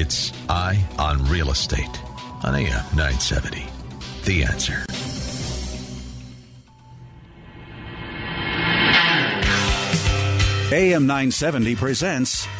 It's Eye on Real Estate on AM 970. The answer. AM 970 presents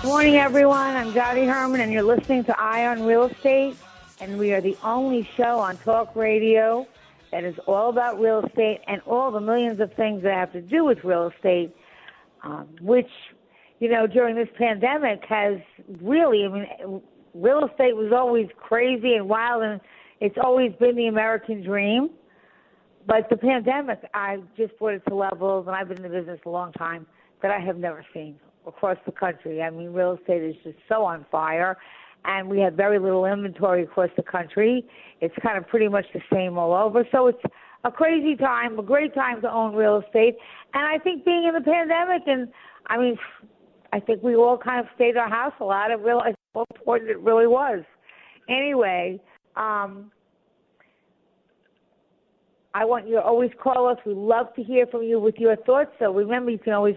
Good morning, everyone. I'm Dottie Herman, and you're listening to Eye on Real Estate. And we are the only show on talk radio that is all about real estate and all the millions of things that have to do with real estate, um, which, you know, during this pandemic has really, I mean, real estate was always crazy and wild, and it's always been the American dream. But the pandemic, I just brought it to levels, and I've been in the business a long time, that I have never seen across the country. I mean, real estate is just so on fire, and we have very little inventory across the country. It's kind of pretty much the same all over. So it's a crazy time, a great time to own real estate. And I think being in the pandemic, and I mean, I think we all kind of stayed our house a lot and realized how important it really was. Anyway, um, I want you to always call us. We love to hear from you with your thoughts. So remember, you can always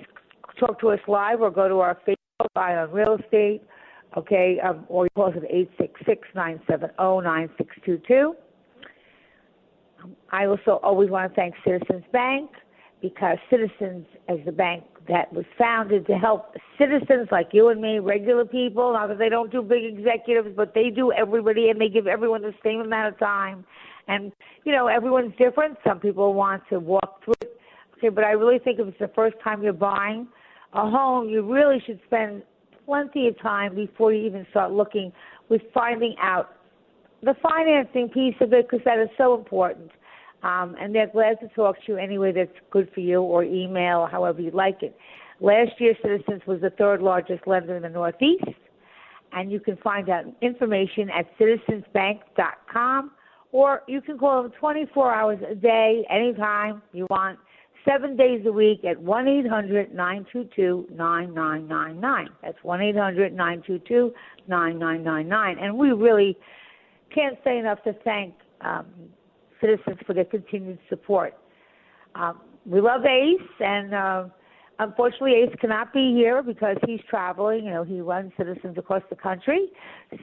talk to us live or go to our Facebook, Eye on Real Estate, okay, um, or you call us at 866-970-9622. Um, I also always want to thank Citizens Bank because Citizens is the bank that was founded to help citizens like you and me, regular people, not that they don't do big executives, but they do everybody and they give everyone the same amount of time. And, you know, everyone's different. Some people want to walk through it. Okay, but I really think if it's the first time you're buying a home, you really should spend plenty of time before you even start looking with finding out the financing piece of it because that is so important. Um, and they're glad to talk to you any way that's good for you or email, however you like it. Last year, Citizens was the third largest lender in the Northeast, and you can find out information at citizensbank.com or you can call them 24 hours a day, anytime you want, seven days a week at 1 800 922 9999. That's 1 800 922 9999. And we really can't say enough to thank um, citizens for their continued support. Um, we love Ace, and uh, unfortunately, Ace cannot be here because he's traveling. You know, he runs Citizens across the country,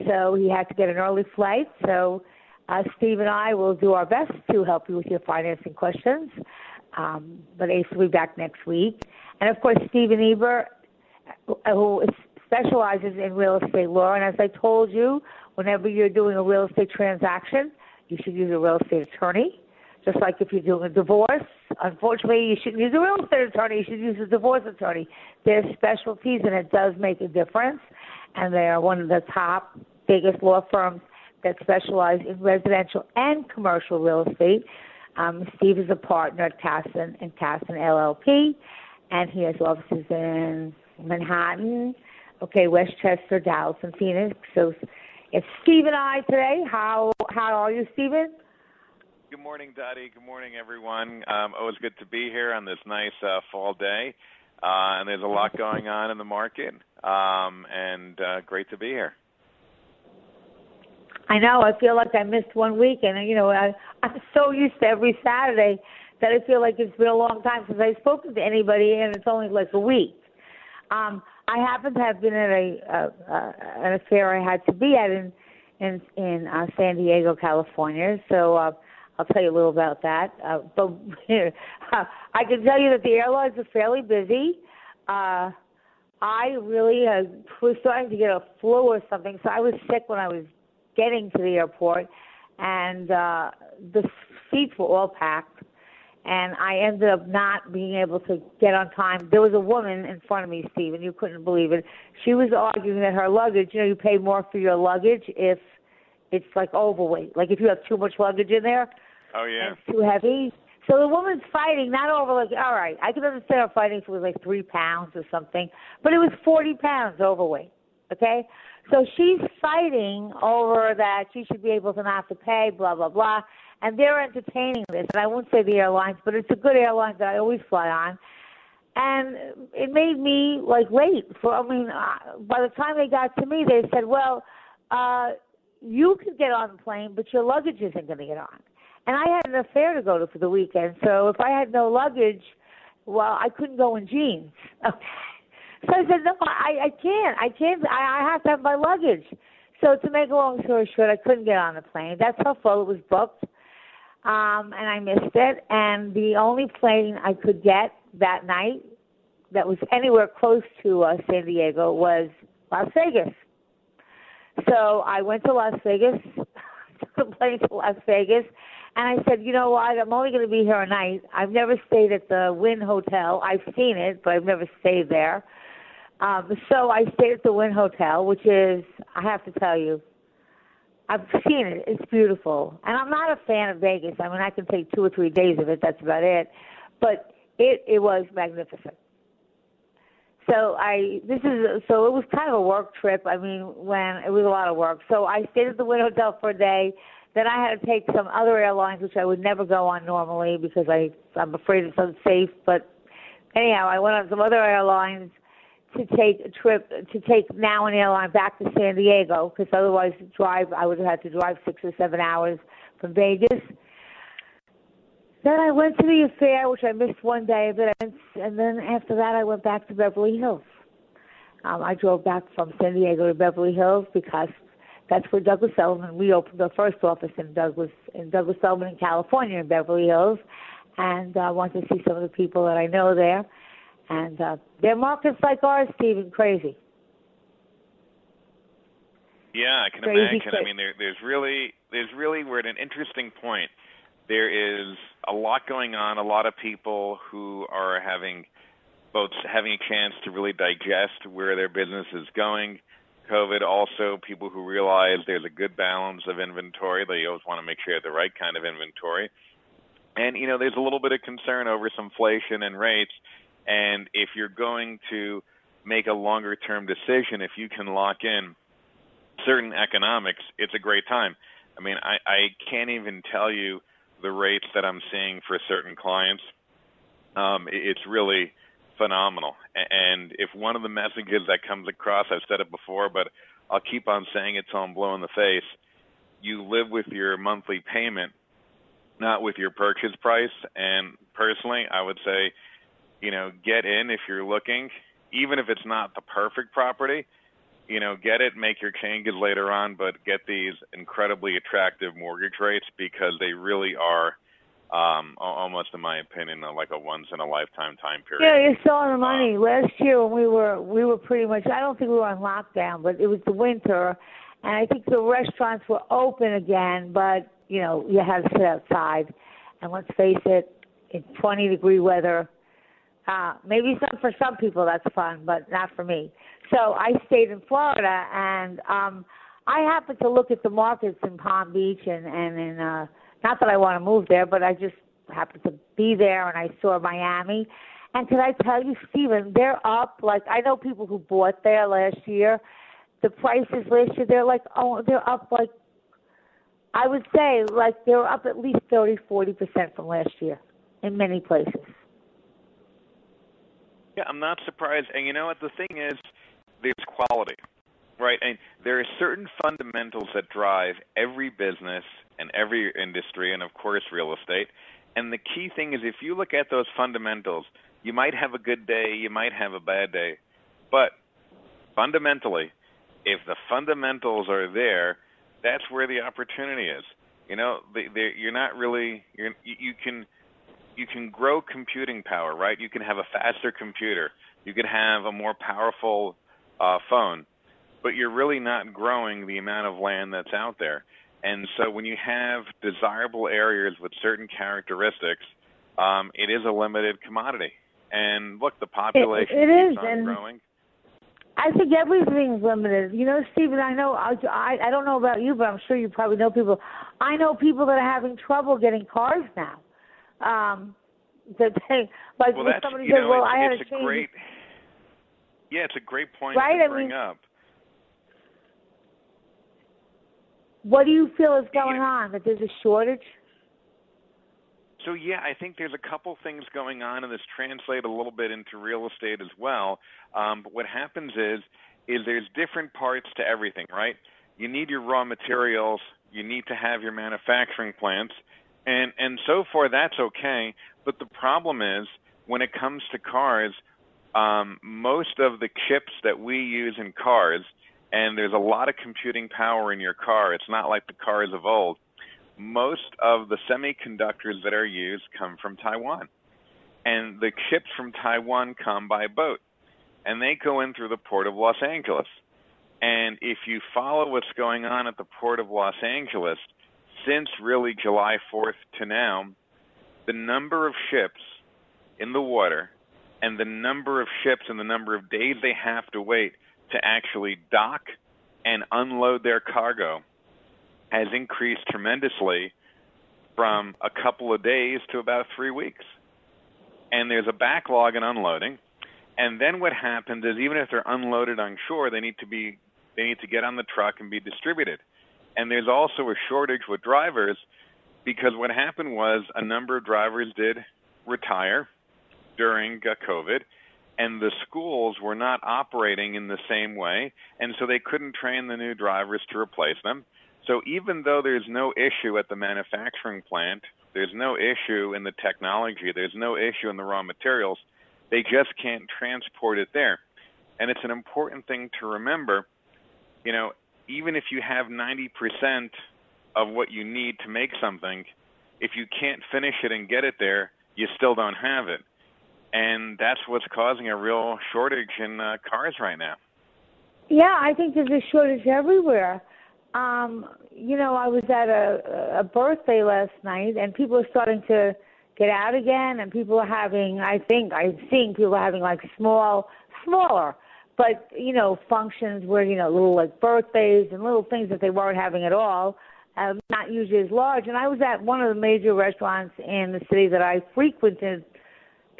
so he had to get an early flight. So uh, Steve and I will do our best to help you with your financing questions. Um, but Ace will be back next week. And of course, Stephen Ebert, uh, who specializes in real estate law. And as I told you, whenever you're doing a real estate transaction, you should use a real estate attorney. Just like if you're doing a divorce, unfortunately, you shouldn't use a real estate attorney. You should use a divorce attorney. There's specialties, and it does make a difference. And they are one of the top, biggest law firms that specialize in residential and commercial real estate. Um, Steve is a partner at Cassin and Cassin LLP, and he has offices in Manhattan, okay, Westchester, Dallas, and Phoenix. So it's Steve and I today. How how are you, Stephen? Good morning, Dottie. Good morning, everyone. Um, always good to be here on this nice uh, fall day. Uh, and there's a lot going on in the market, um, and uh, great to be here. I know. I feel like I missed one week, and you know, I, I'm so used to every Saturday that I feel like it's been a long time since I've spoken to anybody, and it's only like a week. Um, I happen to have been at a uh, uh, an affair I had to be at in in in uh, San Diego, California. So uh, I'll tell you a little about that. Uh, but I can tell you that the airlines are fairly busy. Uh, I really uh, was starting to get a flu or something, so I was sick when I was getting to the airport, and uh, the seats were all packed, and I ended up not being able to get on time. There was a woman in front of me, Stephen, you couldn't believe it. She was arguing that her luggage, you know, you pay more for your luggage if it's like overweight, like if you have too much luggage in there. Oh yeah. And it's too heavy. So the woman's fighting not over like all right, I can understand her fighting if it was like three pounds or something, but it was forty pounds overweight. Okay, so she's fighting over that she should be able to not to pay, blah blah blah, and they're entertaining this. And I won't say the airlines, but it's a good airline that I always fly on. And it made me like late for. I mean, uh, by the time they got to me, they said, "Well, uh, you can get on the plane, but your luggage isn't going to get on." And I had an affair to go to for the weekend, so if I had no luggage, well, I couldn't go in jeans. so I said, no, I, I can't. I can't. I, I have to have my luggage. So to make a long story short, I couldn't get on the plane. That's how full it was booked, um, and I missed it. And the only plane I could get that night that was anywhere close to uh, San Diego was Las Vegas. So I went to Las Vegas, took the plane to Las Vegas, and I said, you know what? I'm only going to be here a night. I've never stayed at the Wynn Hotel. I've seen it, but I've never stayed there. Um, so I stayed at the Wynn Hotel, which is, I have to tell you, I've seen it. It's beautiful. And I'm not a fan of Vegas. I mean, I can take two or three days of it. That's about it. But it, it was magnificent. So I, this is, so it was kind of a work trip. I mean, when it was a lot of work. So I stayed at the Wynn Hotel for a day. Then I had to take some other airlines, which I would never go on normally because I I'm afraid it's unsafe. But anyhow, I went on some other airlines to take a trip to take now an airline back to San Diego because otherwise drive I would have had to drive six or seven hours from Vegas. Then I went to the affair, which I missed one day but it, and then after that I went back to Beverly Hills. Um, I drove back from San Diego to Beverly Hills because that's where Douglas Elliman. We opened our first office in Douglas in Douglas Elliman in California in Beverly Hills, and I uh, want to see some of the people that I know there. And uh, their markets like ours, Stephen, crazy. Yeah, I can crazy imagine. Crazy. I mean, there, there's really there's really we're at an interesting point. There is a lot going on. A lot of people who are having both having a chance to really digest where their business is going COVID, also people who realize there's a good balance of inventory. They always want to make sure you have the right kind of inventory. And, you know, there's a little bit of concern over some inflation and rates. And if you're going to make a longer term decision, if you can lock in certain economics, it's a great time. I mean, I, I can't even tell you the rates that I'm seeing for certain clients. Um, it's really phenomenal. And if one of the messages that comes across, I've said it before, but I'll keep on saying it till I'm blue in the face. You live with your monthly payment, not with your purchase price. And personally, I would say, you know, get in if you're looking, even if it's not the perfect property. You know, get it, make your changes later on, but get these incredibly attractive mortgage rates because they really are um, almost in my opinion, like a once in a lifetime time period. Yeah, you're still on the money. Um, Last year when we were we were pretty much I don't think we were on lockdown, but it was the winter and I think the restaurants were open again, but you know, you had to sit outside. And let's face it, in twenty degree weather, uh, maybe some for some people that's fun, but not for me. So I stayed in Florida and um I happened to look at the markets in Palm Beach and, and in uh not that I want to move there, but I just happened to be there and I saw Miami. And can I tell you, Stephen, they're up. Like I know people who bought there last year. The prices last year, they're like, oh, they're up like, I would say, like they're up at least thirty, forty percent from last year in many places. Yeah, I'm not surprised. And you know what? The thing is, there's quality, right? And there are certain fundamentals that drive every business and every industry, and of course, real estate. And the key thing is if you look at those fundamentals, you might have a good day, you might have a bad day. But fundamentally, if the fundamentals are there, that's where the opportunity is. You know, they, you're not really you're, you can you can grow computing power, right? You can have a faster computer, You can have a more powerful uh, phone, but you're really not growing the amount of land that's out there. And so when you have desirable areas with certain characteristics, um, it is a limited commodity. And look, the population it, it keeps is, on growing. I think everything's limited. You know, Stephen, I know I I don't know about you, but I'm sure you probably know people. I know people that are having trouble getting cars now. Um, that they like well, when that's, somebody you says, know, "Well, it's, I had to a change." great, yeah, it's a great point Right? to I bring mean- up. What do you feel is going Yeah. on? That there's a shortage? So yeah, I think there's a couple things going on, and this translate a little bit into real estate as well. Um, but what happens is, is there's different parts to everything, right? You need your raw materials, you need to have your manufacturing plants, and and so far that's okay. But the problem is when it comes to cars, um, most of the chips that we use in cars, and there's a lot of computing power in your car. It's not like the cars of old most of the semiconductors that are used come from Taiwan. And the chips from Taiwan come by boat. And they go in through the port of Los Angeles. And if you follow what's going on at the port of Los Angeles, since really July 4th to now, the number of ships in the water and the number of ships and the number of days they have to wait to actually dock and unload their cargo has increased tremendously from a couple of days to about three weeks. And there's a backlog in unloading. And then what happens is even if they're unloaded on shore, they need to be they need to get on the truck and be distributed. And there's also a shortage with drivers because what happened was a number of drivers did retire during uh, COVID and the schools were not operating in the same way and so they couldn't train the new drivers to replace them. So even though there's no issue at the manufacturing plant, there's no issue in the technology, there's no issue in the raw materials, they just can't transport it there. And it's an important thing to remember, you know, even if you have 90% of what you need to make something, if you can't finish it and get it there, you still don't have it. And that's what's causing a real shortage in uh, cars right now. Yeah, I think there's a shortage everywhere. Um, you know, I was at a, a birthday last night, and people are starting to get out again, and people are having. I think I'm seeing people having like small, smaller, but you know, functions where you know, little like birthdays and little things that they weren't having at all. Uh, not usually as large. And I was at one of the major restaurants in the city that I frequented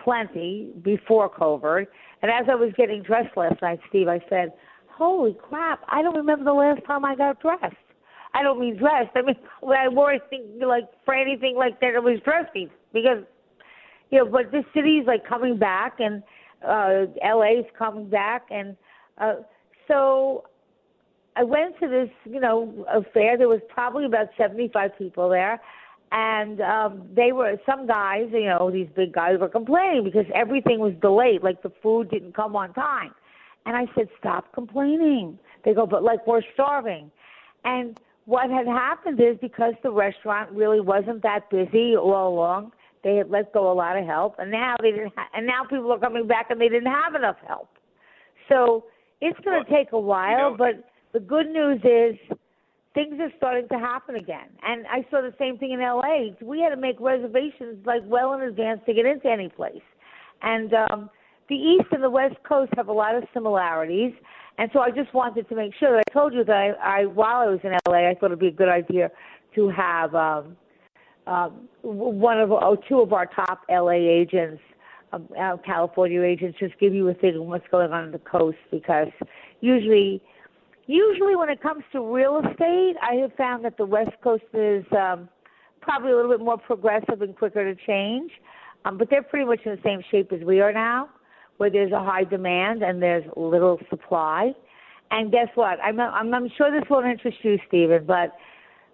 plenty before COVID. And as I was getting dressed last night, Steve, I said, "Holy crap! I don't remember the last time I got dressed. I don't mean dressed. I mean when I wore anything like for anything like that. It was dressy because you know. But this city's like coming back, and uh LA's coming back, and uh so I went to this, you know, affair. There was probably about 75 people there. And um they were some guys, you know, these big guys were complaining because everything was delayed, like the food didn't come on time. And I said, "Stop complaining." They go, "But like we're starving." And what had happened is because the restaurant really wasn't that busy all along, they had let go a lot of help, and now they didn't. Ha- and now people are coming back, and they didn't have enough help. So it's going to Well, take a while, know- but the good news is things are starting to happen again. And I saw the same thing in LA. We had to make reservations like well in advance to get into any place. And um the East and the West Coast have a lot of similarities. And so I just wanted to make sure that I told you that I, I while I was in LA, I thought it'd be a good idea to have um, um, one of or two of our top LA agents, um, uh, California agents, just give you a thing of what's going on on the coast because usually usually when it comes to real estate, I have found that the West Coast is um, probably a little bit more progressive and quicker to change. Um, but they're pretty much in the same shape as we are now, where there's a high demand and there's little supply. And guess what? I'm, I'm, I'm sure this won't interest you, Stephen, but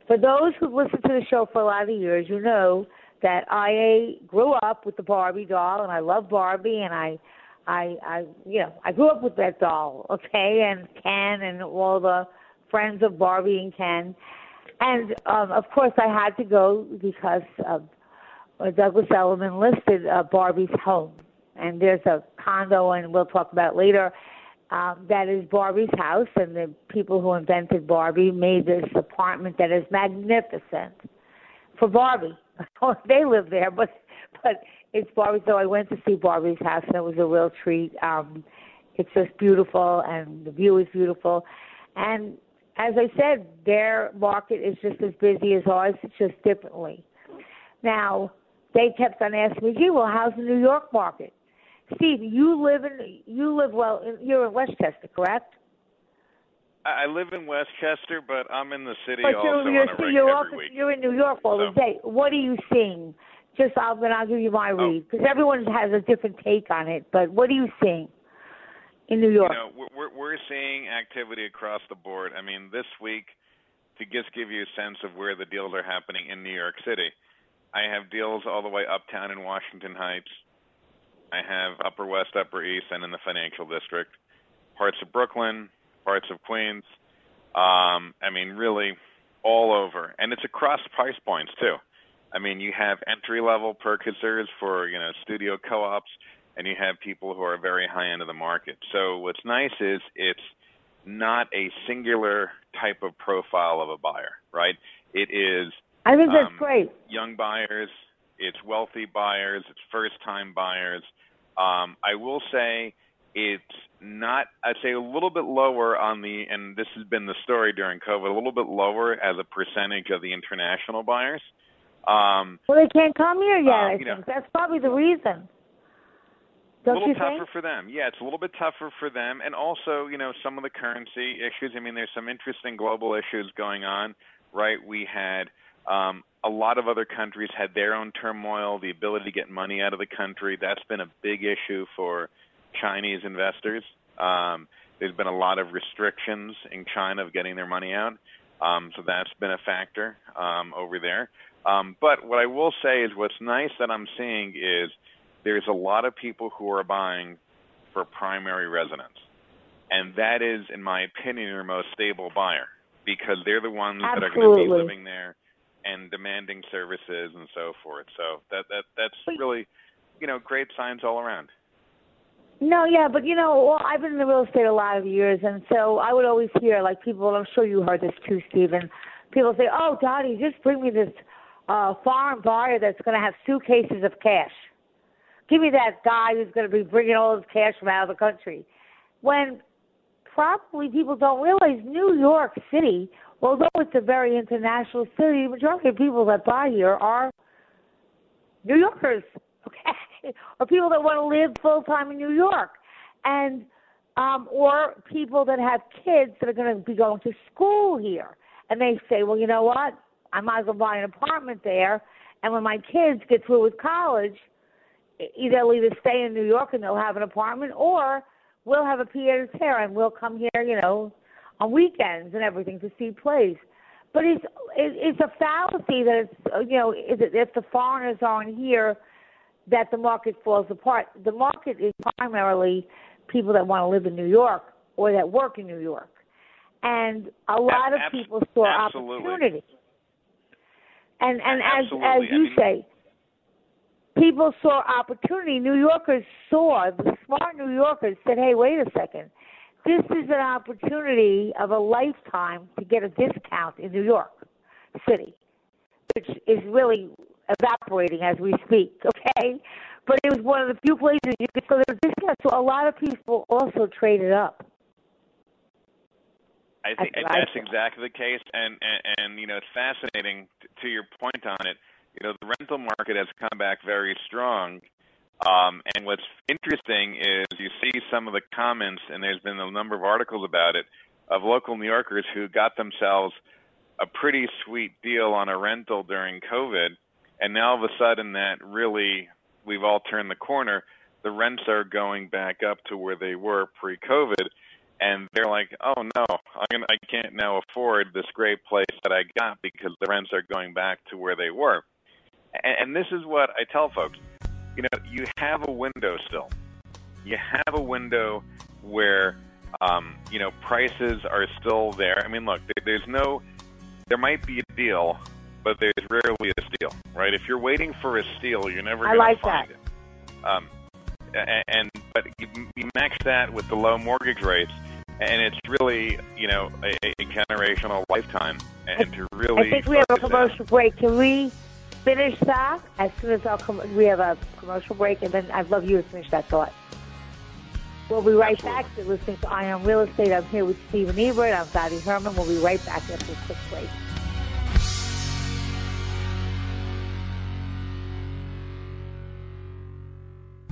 for those who've listened to the show for a lot of years, you know that I grew up with the Barbie doll, and I love Barbie, and I I, I, you know, I grew up with that doll, okay, and Ken and all the friends of Barbie and Ken, and um, of course I had to go because of uh, Douglas Elliman listed uh, Barbie's home, and there's a condo, and we'll talk about later. Um, that is Barbie's house, and the people who invented Barbie made this apartment that is magnificent for Barbie. they live there, but but it's Barbie. So I went to see Barbie's house, and it was a real treat. Um, it's just beautiful, and the view is beautiful. And as I said, their market is just as busy as ours, it's just differently. Now, they kept on asking me, "Gee, well, how's the New York market?" Steve, you live in you live well. You're in Westchester, correct? I live in Westchester, but I'm in the city but also you're, you're, on a regular you're, every also, week. you're in New York all So- the day. What are you seeing? Just I'll, then I'll give you my Oh. read because everyone has a different take on it. But what are you seeing in New York? You know, we're we're seeing activity across the board. I mean, this week, to just give you a sense of where the deals are happening in New York City, I have deals all the way uptown in Washington Heights. I have Upper West, Upper East, and in the Financial District, parts of Brooklyn, parts of Queens. Um, I mean, really, all over, and it's across price points too. I mean, you have entry level purchasers for you know studio co-ops, and you have people who are very high end of the market. So what's nice is it's not a singular type of profile of a buyer, right? It is I think that's um, great. young buyers, it's wealthy buyers, it's first time buyers. Um, I will say it's not, I'd say a little bit lower on the, and this has been the story during COVID, a little bit lower as a percentage of the international buyers. Um, Well, they can't come here yet. Um, I think know- that's probably the reason. a little tougher think? for them. Yeah, it's a little bit tougher for them, and also, you know, some of the currency issues. I mean, there's some interesting global issues going on, right? We had um, a lot of other countries had their own turmoil, the ability to get money out of the country. That's been a big issue for Chinese investors. Um, there's been a lot of restrictions in China of getting their money out, um, so that's been a factor um, over there. Um, but what I will say is, what's nice that I'm seeing is there's a lot of people who are buying for primary residence. And that is, in my opinion, your most stable buyer because they're the ones that are going to be living there and demanding services and so forth. So that that that's really, you know, great signs all around. No, yeah, but you know, well, I've been in the real estate a lot of years, and so I would always hear like people. I'm sure you heard this too, Stephen. People say, "Oh, Dottie, just bring me this uh, foreign buyer that's going to have suitcases of cash. Give me that guy who's going to be bringing all his cash from out of the country." When probably people don't realize New York City, although it's a very international city, the majority of people that buy here are New Yorkers, okay, or people that want to live full time in New York, and um, or people that have kids that are going to be going to school here, and they say, well, you know what, I might as well buy an apartment there, and when my kids get through with college, either they'll either stay in New York and they'll have an apartment, or we'll have a pied a terre and we'll come here, you know, on weekends and everything to see plays. But it's it, it's a fallacy that it's you know it, if the foreigners aren't here, that the market falls apart. The market is primarily people that want to live in New York or that work in New York, and a lot of people saw absolutely. opportunity. And and as Absolutely. as I you mean- say, people saw opportunity. New Yorkers saw the smart New Yorkers said, "Hey, wait a second, this is an opportunity of a lifetime to get a discount in New York City, which is really evaporating as we speak." Okay, but it was one of the few places you could so there was discounts. So a lot of people also traded up. I think That's that's exactly the case, and, and and you know it's fascinating to your point on it. You know the rental market has come back very strong, um, and what's interesting is you see some of the comments, and there's been a number of articles about it of local New Yorkers who got themselves a pretty sweet deal on a rental during COVID, and now all of a sudden that really we've all turned the corner. The rents are going back up to where they were pre-COVID and they're like, "Oh no, I'm gonna, I can't now afford this great place that I got because the rents are going back to where they were." And, and this is what I tell folks: you know, you have a window still. You have a window where, um, you know, prices are still there. I mean, look, there, there's no, there might be a deal, but there's rarely a steal, right? If you're waiting for a steal, you're never going like to find that. it. Um, and but you, you max that with the low mortgage rates, and it's really you know a, a generational lifetime. And to really, I think we have a commercial break. Can we finish that as soon as our come. we have a commercial break, and then I'd love you to finish that thought. We'll be right Absolutely. back. You're listening to on Real Estate. I'm here with Stephen Ebert. I'm Dottie Herman. We'll be right back after this quick break.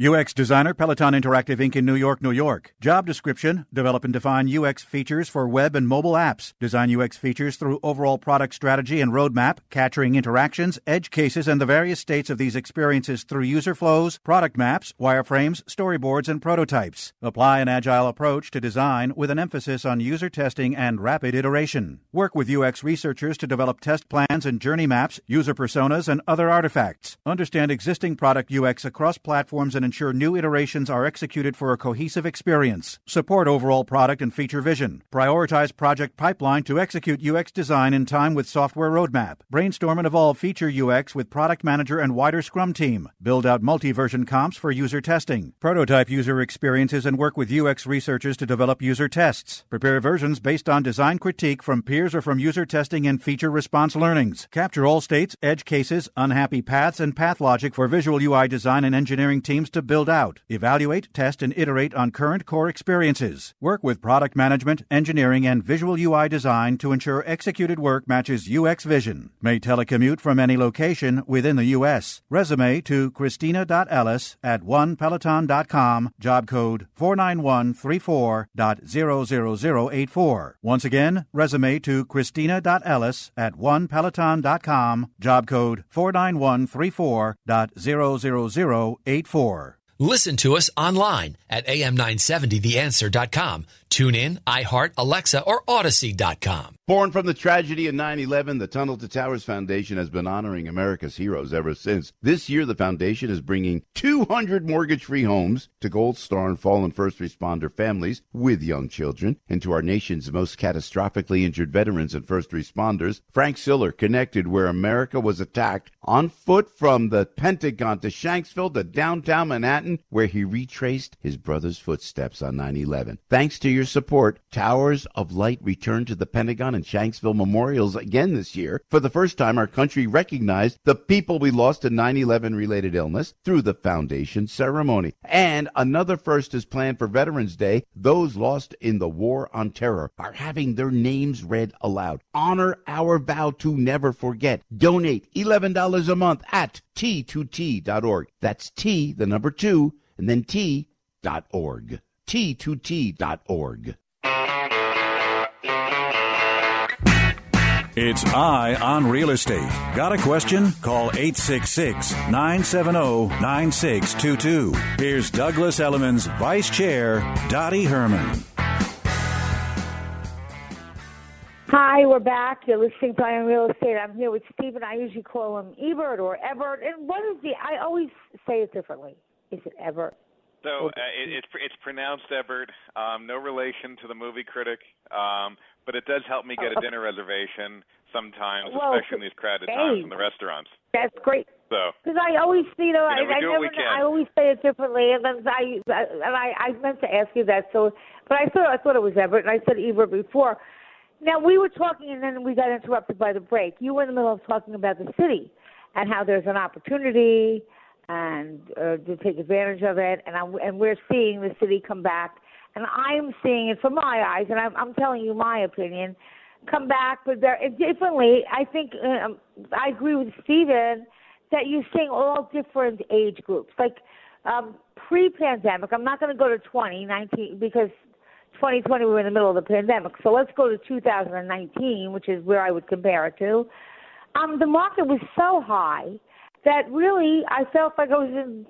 UX designer Peloton Interactive Inc. in New York, New York. Job description Develop and define UX features for web and mobile apps. Design UX features through overall product strategy and roadmap, capturing interactions, edge cases, and the various states of these experiences through user flows, product maps, wireframes, storyboards, and prototypes. Apply an agile approach to design with an emphasis on user testing and rapid iteration. Work with UX researchers to develop test plans and journey maps, user personas, and other artifacts. Understand existing product UX across platforms and ensure new iterations are executed for a cohesive experience. Support overall product and feature vision. Prioritize project pipeline to execute UX design in time with software roadmap. Brainstorm and evolve feature UX with product manager and wider Scrum team. Build out multi-version comps for user testing. Prototype user experiences and work with UX researchers to develop user tests. Prepare versions based on design critique from peers or from user testing and feature response learnings. Capture all states, edge cases, unhappy paths, and path logic for visual UI design and engineering teams to build out. Evaluate, test, and iterate on current core experiences. Work with product management, engineering, and visual UI design to ensure executed work matches UX vision. May telecommute from any location within the U.S. Resume to Christina.ellis at onepeloton.com, job code 49134.00084. Once again, resume to Christina.ellis at onepeloton.com, job code 49134.00084. Listen to us online at am970theanswer.com. Tune in, iHeart, Alexa, or Audacy.com. Born from the tragedy of 9 11, the Tunnel to Towers Foundation has been honoring America's heroes ever since. This year, the foundation is bringing 200 mortgage free homes to Gold Star and fallen first responder families with young children and to our nation's most catastrophically injured veterans and first responders. Frank Siller connected where America was attacked on foot from the Pentagon to Shanksville to downtown Manhattan, where he retraced his brother's footsteps on 9 11. Thanks to your support, Towers of Light returned to the Pentagon and Shanksville memorials again this year. For the first time, our country recognized the people we lost to 9 11 related illness through the foundation ceremony. And another first is planned for Veterans Day. Those lost in the War on Terror are having their names read aloud. Honor our vow to never forget. Donate $11 a month at t2t.org. That's T, the number two, and then T.org. T2T.org. It's Eye on Real Estate. Got a question? Call 866 970 9622. Here's Douglas Elliman's Vice Chair, Dottie Herman. Hi, we're back. You're listening to Eye on Real Estate. I'm here with Stephen. I usually call him Ebert or Ebert. And what is the, I always say it differently. Is it Ebert? So uh, it, it's it's pronounced Ebert. Um, no relation to the movie critic, um, but it does help me get a dinner reservation sometimes, Well, especially in these crowded hey. times in the restaurants. That's great. So Because I always, you know, You know, I, I never. I always say it differently, and then I, and I, I meant to ask you that. So, but I thought, I thought it was Everett, and I said Ebert before. Now we were talking, and then we got interrupted by the break. You were in the middle of talking about the city and how there's an opportunity and uh, to take advantage of it, and I'm, and we're seeing the city come back, and I'm seeing it from my eyes, and I'm, I'm telling you my opinion, come back, but there differently. I think um, I agree with Stephen that you're seeing all different age groups. Like um, pre-pandemic, I'm not going to go to 2019 because 2020 we were in the middle of the pandemic. So let's go to 2019, which is where I would compare it to. Um, the market was so high that really I felt like I was in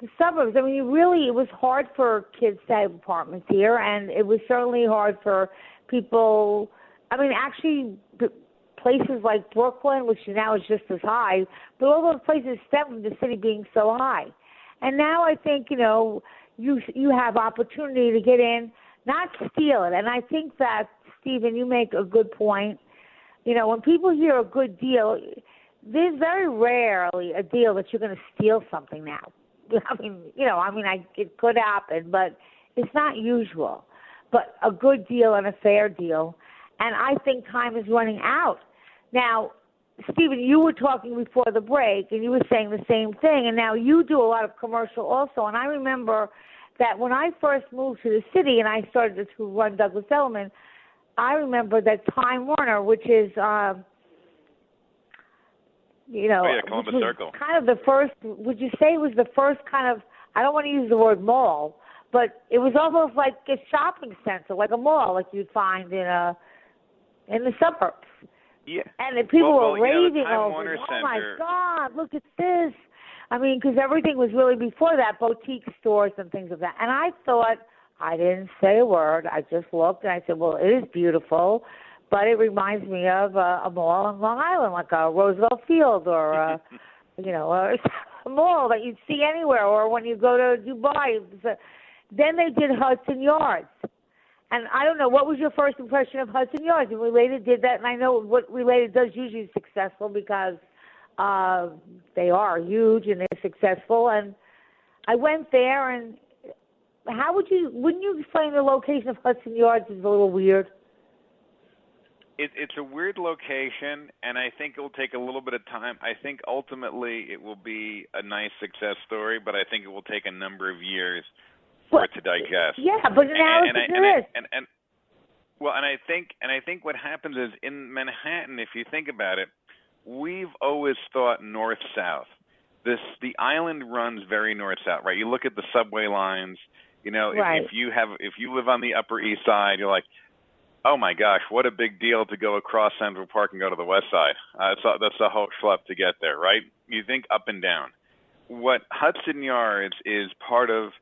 the suburbs. I mean, really, it was hard for kids to have apartments here, and it was certainly hard for people. I mean, actually, places like Brooklyn, which now is just as high, but all those places stem from the city being so high. And now I think you know you you have opportunity to get in, not steal it. And I think that Stephen, you make a good point. You know, when people hear a good deal, there's very rarely a deal that you're going to steal something now. I mean, you know, I mean, I, it could happen, but it's not usual. But a good deal and a fair deal, and I think time is running out. Now, Stephen, you were talking before the break, and you were saying the same thing, and now you do a lot of commercial also. And I remember that when I first moved to the city and I started to run Douglas Elliman, I remember that Time Warner, which is, um, you know, Oh, yeah, Columbus Circle. kind of the first. Would you say it was the first kind of? I don't want to use the word mall, but it was almost like a shopping center, like a mall, like you'd find in a in the suburbs. yeah. And the people Well, were well, you know, raving over it. Oh my God, look at this. I mean, because everything was really before that, boutique stores and things like that. And I thought, I didn't say a word. I just looked and I said, well, it is beautiful, but it reminds me of uh, a mall on Long Island, like a Roosevelt Field or, a, you know, a, mall that you'd see anywhere, or when you go to Dubai. A- Then they did Hudson Yards. And I don't know, what was your first impression of Hudson Yards? And Related did that, and I know what Related does usually successful because uh, they are huge and they're successful. And I went there, and how would you, wouldn't you explain the location of Hudson Yards is a little weird? It, it's a weird location, and I think it will take a little bit of time. I think ultimately it will be a nice success story, but I think it will take a number of years for Well, it to digest. Yeah, but now and, and, and, I, and, and well, and I think and I think what happens is in Manhattan, if you think about it, we've always thought north south. This the island runs very north south, right? You look at the subway lines. You know, if, if you have if you live on the Upper East Side, you're like, oh my gosh, what a big deal to go across Central Park and go to the West Side. Uh, that's a, that's a whole schlep to get there, right? You think up and down. What Hudson Yards is part of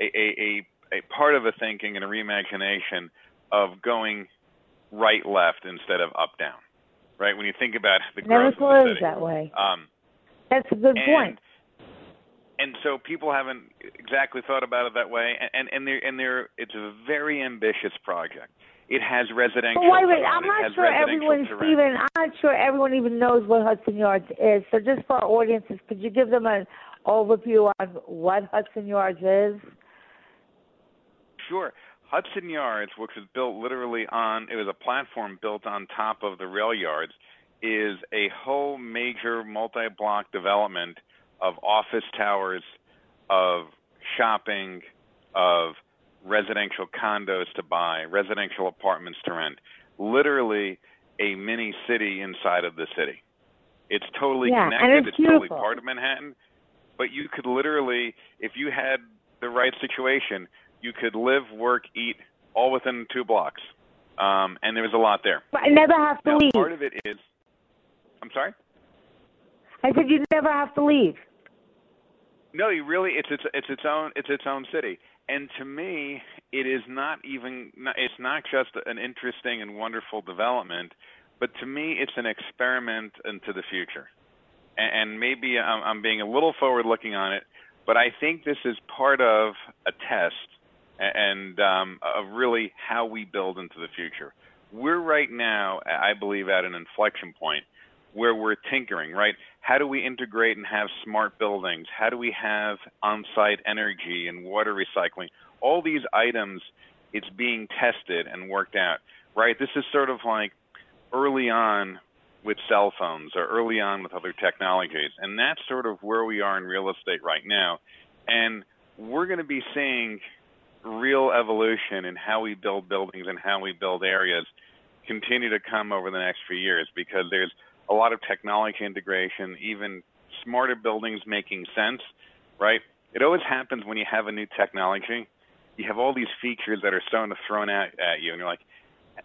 a a, a, a part of a thinking and a reimagination of going right left instead of up down. Right? When you think about the Never growth of the of it city. that way. Um That's a good and, point. And so people haven't exactly thought about it that way, and and and they're, and they're it's a very ambitious project. It has residential. Wait, I'm not sure everyone. Stephen, I'm not sure everyone even knows what Hudson Yards is. So just for our audiences, could you give them an overview on what Hudson Yards is? Sure. Hudson Yards, which was built literally on, it was a platform built on top of the rail yards, is a whole major multi block development of office towers, of shopping, of residential condos to buy, residential apartments to rent. Literally a mini city inside of the city. It's totally Yeah, connected. it's totally part of Manhattan. But you could literally, if you had the right situation, you could live, work, eat all within two blocks. Um, and there was a lot there. But I never have to Now, leave. part of it is, I'm sorry. I said you never have to leave. No, you really it's it's it's its own it's its own city. And to me, it is not even it's not just an interesting and wonderful development, but to me, it's an experiment into the future. And, maybe I'm, I'm being a little forward looking on it, But I think this is part of a test and um, of really how we build into the future. We're right now, I believe, at an inflection point where we're tinkering, right? How do we integrate and have smart buildings? How do we have on site energy and water recycling? All these items, it's being tested and worked out, right? This is sort of like early on with cell phones or early on with other technologies. And that's sort of where we are in real estate right now. And we're going to be seeing real evolution in how we build buildings and how we build areas continue to come over the next few years because there's a lot of technology integration, even smarter buildings making sense, right? It always happens when you have a new technology. You have all these features that are to thrown out at you, and you're like,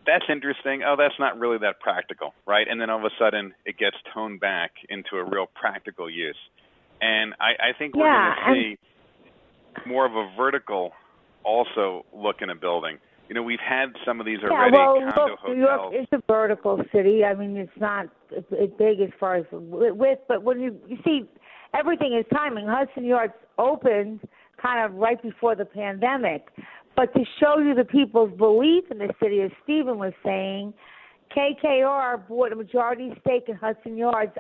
that's interesting. Oh, that's not really that practical, right? And then all of a sudden, it gets toned back into a real practical use. And I, I think we're yeah, going to see more of a vertical also look in a building. You know, we've had some of these already. Yeah, well, condo look, hotels. New York is a vertical city. I mean, it's not it's big as far as width, but when you you see everything is timing. Hudson Yards opened kind of right before the pandemic, but to show you the people's belief in the city, as Stephen was saying, KKR bought a majority stake in Hudson Yards.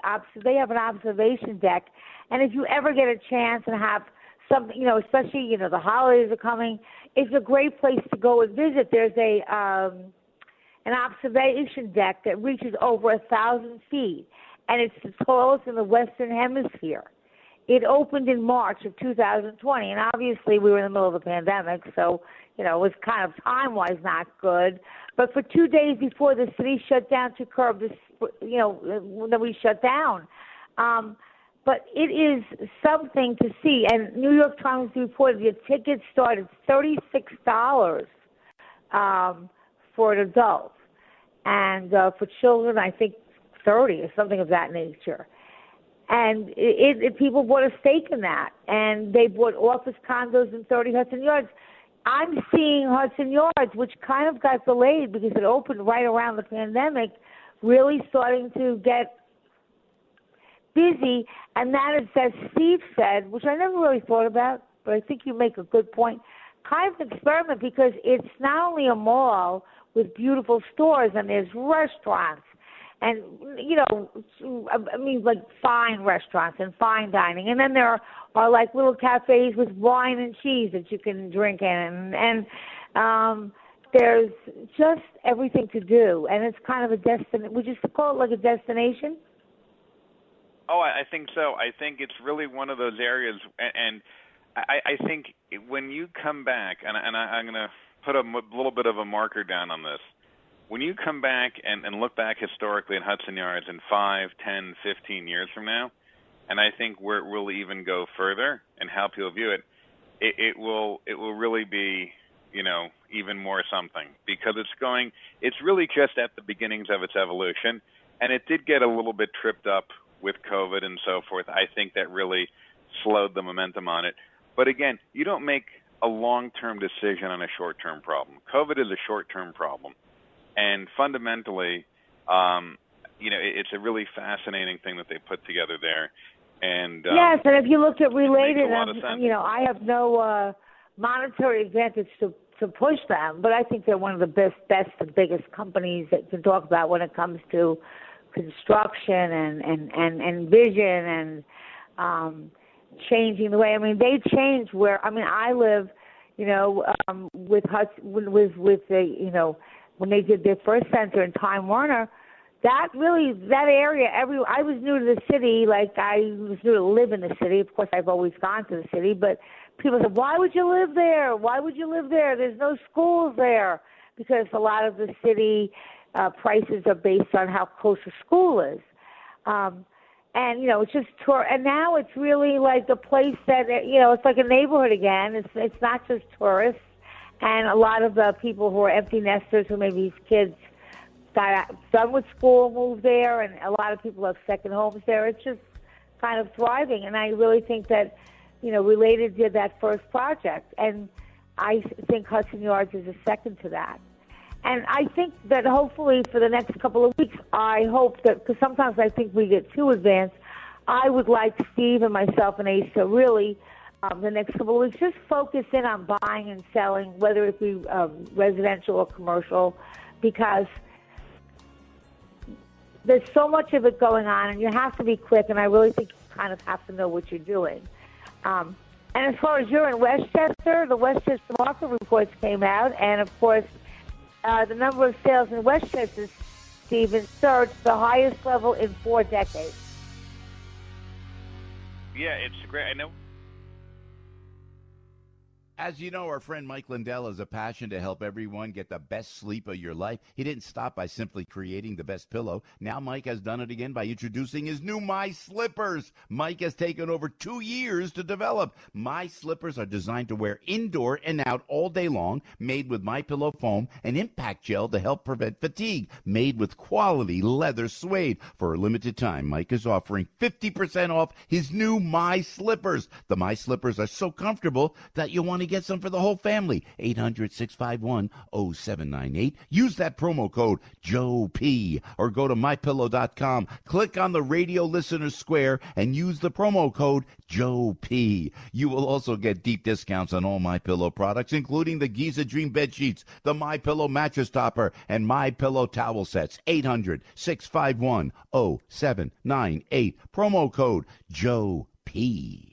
They have an observation deck, and if you ever get a chance and have something, you know, especially you know the holidays are coming, it's a great place to go and visit. There's a um, an observation deck that reaches over a thousand feet, and it's the tallest in the Western Hemisphere. It opened in March of 2020, and obviously we were in the middle of the pandemic, so you know it was kind of time-wise not good. But for two days before the city shut down to curb this, you know, when we shut down. Um, but it is something to see. And New York Times reported the tickets start at thirty-six dollars um, for an adult, and uh, for children, I think thirty or something of that nature and it, it, people bought a stake in that, and they bought office condos in 30 Hudson Yards. I'm seeing Hudson Yards, which kind of got delayed because it opened right around the pandemic, really starting to get busy. And that is, as Steve said, which I never really thought about, but I think you make a good point. Kind of experiment because it's not only a mall with beautiful stores and there's restaurants and you know, I mean, like fine restaurants and fine dining, and then there are, are like little cafes with wine and cheese that you can drink in, and um, there's just everything to do, and it's kind of a destination. Would you call it like a destination? Oh, I think so. I think it's really one of those areas, and I, think when you come back, and, I'm going to put a little bit of a marker down on this when you come back and, look back historically at Hudson Yards in five, ten, fifteen years from now, and I think where it will even go further and how people view it, it, it will it will really be you know even more something because it's going it's really just at the beginnings of its evolution, and it did get a little bit tripped up with COVID and so forth. I think that really slowed the momentum on it. But again, you don't make a long-term decision on a short-term problem. COVID is a short-term problem and fundamentally, um, you know, it's a really fascinating thing that they put together there. And um, yes, and if you look at related, um, you know, I have no uh, monetary advantage to to push them, but I think they're one of the best, best, and biggest companies that can talk about when it comes to construction and and and, and vision and um, changing the way. I mean, they change where. I mean, I live, you know, um, with Hudson, with with the you know when they did their first center in Time Warner, that really that area every I was new to the city, like I was new to live in the city. Of course I've always gone to the city, but people said, Why would you live there? Why would you live there? There's no schools there because a lot of the city uh prices are based on how close a school is. Um and you know it's just tour and now it's really like a place that you know it's like a neighborhood again it's it's not just tourists and a lot of the people who are empty nesters who maybe kids got done with school moved there, and a lot of people have second homes there. It's just kind of thriving, and I really think that you know Related did that first project, and I think Hudson Yards is a second to that. And I think that hopefully for the next couple of weeks, I hope that because sometimes I think we get too advanced. I would like Steve and myself and Ace to really um, the next couple of weeks. Just focus in on buying and selling, whether it be um, residential or commercial, because there's so much of it going on, and you have to be quick. And I really think you kind of have to know what you're doing. Um, and as far as you're in Westchester, the Westchester market reports came out, and of course, uh, the number of sales in Westchester, Stephen, surged the highest level in four decades. Yeah, it's great. I know As you know, our friend Mike Lindell has a passion to help everyone get the best sleep of your life. He didn't stop by simply creating the best pillow. Now Mike has done it again by introducing his new My Slippers. Mike has taken over two years to develop. My Slippers are designed to wear indoor and out all day long, made with My Pillow foam and impact gel to help prevent fatigue, made with quality leather suede. For a limited time, Mike is offering 50% off his new My Slippers. The My Slippers are so comfortable that you want to get some for the whole family. 800 651 0798. Use that promo code Joe P or go to mypillow.com. Click on the radio listener square and use the promo code Joe P. You will also get deep discounts on all My Pillow products, including the Giza Dream bed sheets, the My Pillow mattress topper, and My Pillow towel sets. 800 651 0798. Promo code Joe P.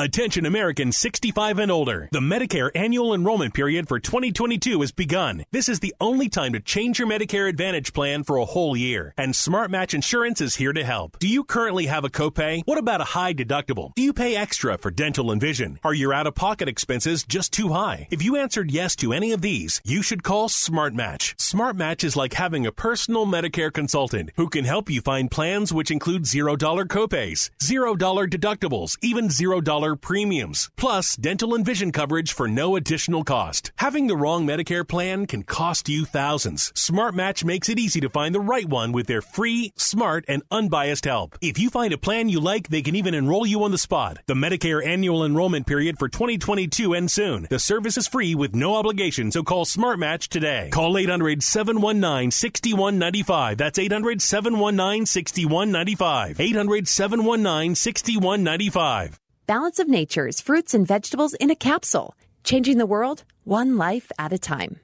Attention Americans 65 and older. The Medicare annual enrollment period for 2022 has begun. This is the only time to change your Medicare Advantage plan for a whole year. And Smart Match Insurance is here to help. Do you currently have a copay? What about a high deductible? Do you pay extra for dental and vision? Are your out of pocket expenses just too high? If you answered yes to any of these, you should call Smart Match. Smart Match is like having a personal Medicare consultant who can help you find plans which include $0 copays, $0 deductibles, even $0 premiums, plus dental and vision coverage for no additional cost. Having the wrong Medicare plan can cost you thousands. Smart Match makes it easy to find the right one with their free, smart, and unbiased help. If you find a plan you like, they can even enroll you on the spot. The Medicare annual enrollment period for 2022 ends soon. The service is free with no obligation, so call Smart Match today. Call 800 719 6195. That's 800 719 6195. 800 719 6195. Balance of Nature's fruits and vegetables in a capsule, changing the world one life at a time.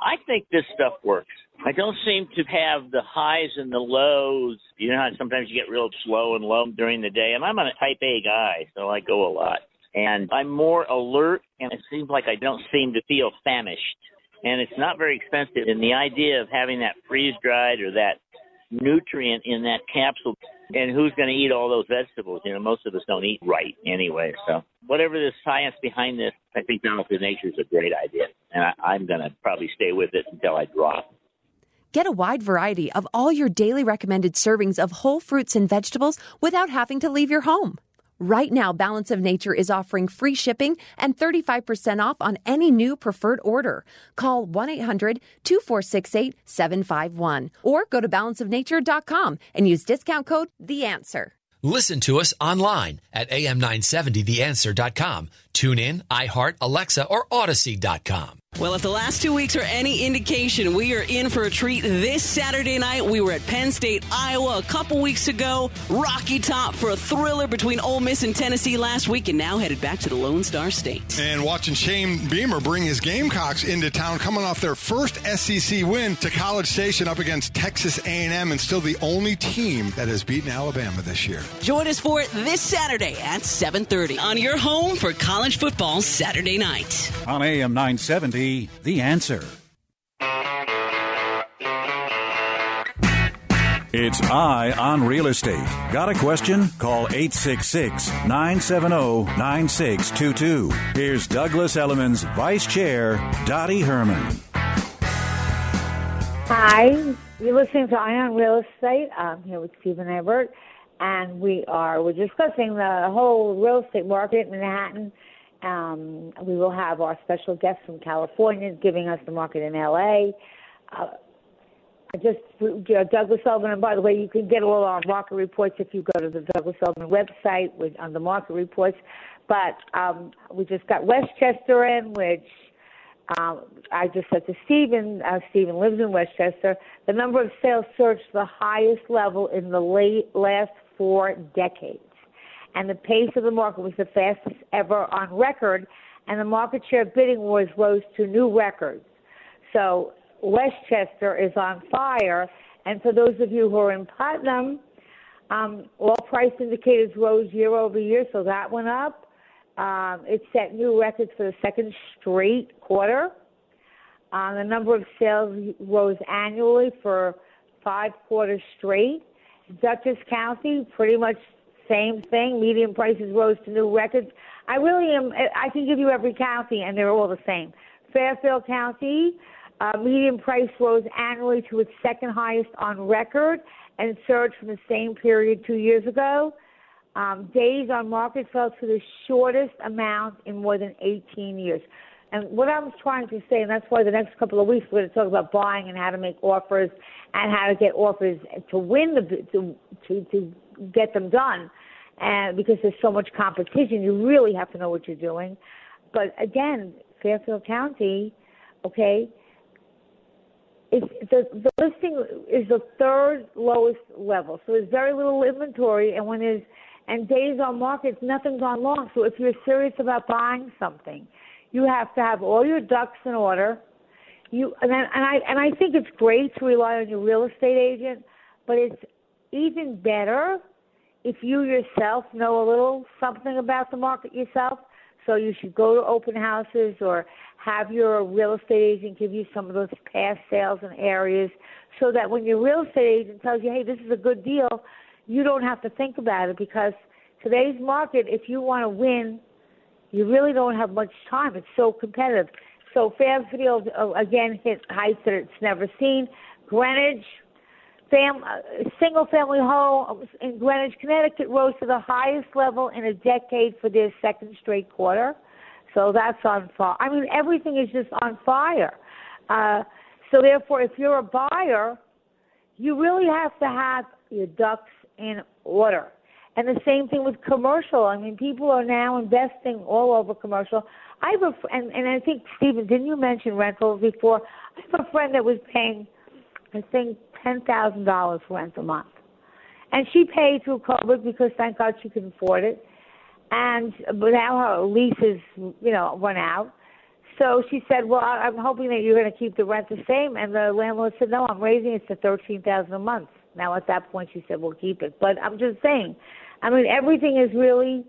I think this stuff works. I don't seem to have the highs and the lows. You know how sometimes you get real slow and low during the day, and I'm a type A guy, so I go a lot. And I'm more alert, and it seems like I don't seem to feel famished. And it's not very expensive. And the idea of having that freeze dried or that nutrient in that capsule and who's going to eat all those vegetables? You know, most of us don't eat right anyway. So whatever the science behind this, I think balance of nature is a great idea, and I, I'm going to probably stay with it until I drop. Get a wide variety of all your daily recommended servings of whole fruits and vegetables without having to leave your home. Right now, Balance of Nature is offering free shipping and 35% off on any new preferred order. Call 1 800 246 8751 or go to balanceofnature.com and use discount code The Answer. Listen to us online at am970theanswer.com. Tune in, iHeart, Alexa, or Audacy.com. Well, if the last two weeks are any indication, we are in for a treat this Saturday night. We were at Penn State, Iowa a couple weeks ago. Rocky Top for a thriller between Ole Miss and Tennessee last week, and now headed back to the Lone Star State. And watching Shane Beamer bring his Gamecocks into town, coming off their first SEC win to College Station up against Texas A&M, and still the only team that has beaten Alabama this year. Join us for it this Saturday at 7:30 on your home for college football Saturday night on AM 970. The Answer. It's Eye on Real Estate. Got a question? Call 866 970 9622. Here's Douglas Elliman's Vice Chair, Dottie Herman. Hi, you're listening to Eye on Real Estate. I'm here with Stephen Ebert, and we are we're discussing the whole real estate market in Manhattan um, we will have our special guest from California giving us the market in LA. Uh, just uh, Douglas Elliman, and by the way, you can get all our market reports if you go to the Douglas Elliman website with, on the market reports. But um, we just got Westchester in, which um, I just said to Stephen. Uh, Stephen lives in Westchester. The number of sales surged to the highest level in the late last four decades. And the pace of the market was the fastest ever on record, and the market share bidding wars rose to new records. So Westchester is on fire, and for those of you who are in Putnam, um, all price indicators rose year over year, so that went up. Um, it set new records for the second straight quarter. Uh, the number of sales rose annually for five quarters straight. Dutchess County, pretty much same thing. Median prices rose to new records. I really am. I can give you every county, and they're all the same. Fairfield County, uh, median price rose annually to its second highest on record and surged from the same period two years ago. Um, days on market fell to the shortest amount in more than 18 years. And what I was trying to say, and that's why the next couple of weeks we're going to talk about buying and how to make offers and how to get offers to win the to to, to get them done. And because there's so much competition, you really have to know what you're doing. But again, Fairfield County, okay, is the the listing is the third lowest level. So there's very little inventory, and when there's and days on market, nothing's on long. So if you're serious about buying something, you have to have all your ducks in order. You and then, and I and I think it's great to rely on your real estate agent, but it's even better if you yourself know a little something about the market yourself. So you should go to open houses or have your real estate agent give you some of those past sales and areas so that when your real estate agent tells you, hey, this is a good deal, you don't have to think about it because today's market, if you want to win, you really don't have much time. It's so competitive. So Fairfield, uh, again, hit heights that it's never seen. Greenwich, fam- single family home in Greenwich, Connecticut rose to the highest level in a decade for their second straight quarter. So that's on fire. I mean, everything is just on fire. Uh, so therefore, if you're a buyer, you really have to have your ducks in order. And the same thing with commercial. I mean, people are now investing all over commercial. I have a and and I think Stephen, didn't you mention rentals before? I have a friend that was paying, I think, ten thousand dollars rent a month, and she paid through COVID because thank God she could afford it and but now her lease is you know run out. So she said, "Well, I'm hoping that you're going to keep the rent the same." And the landlord said, "No, I'm raising it to thirteen thousand a month." Now at that point, she said, "We'll keep it." But I'm just saying, I mean, everything is really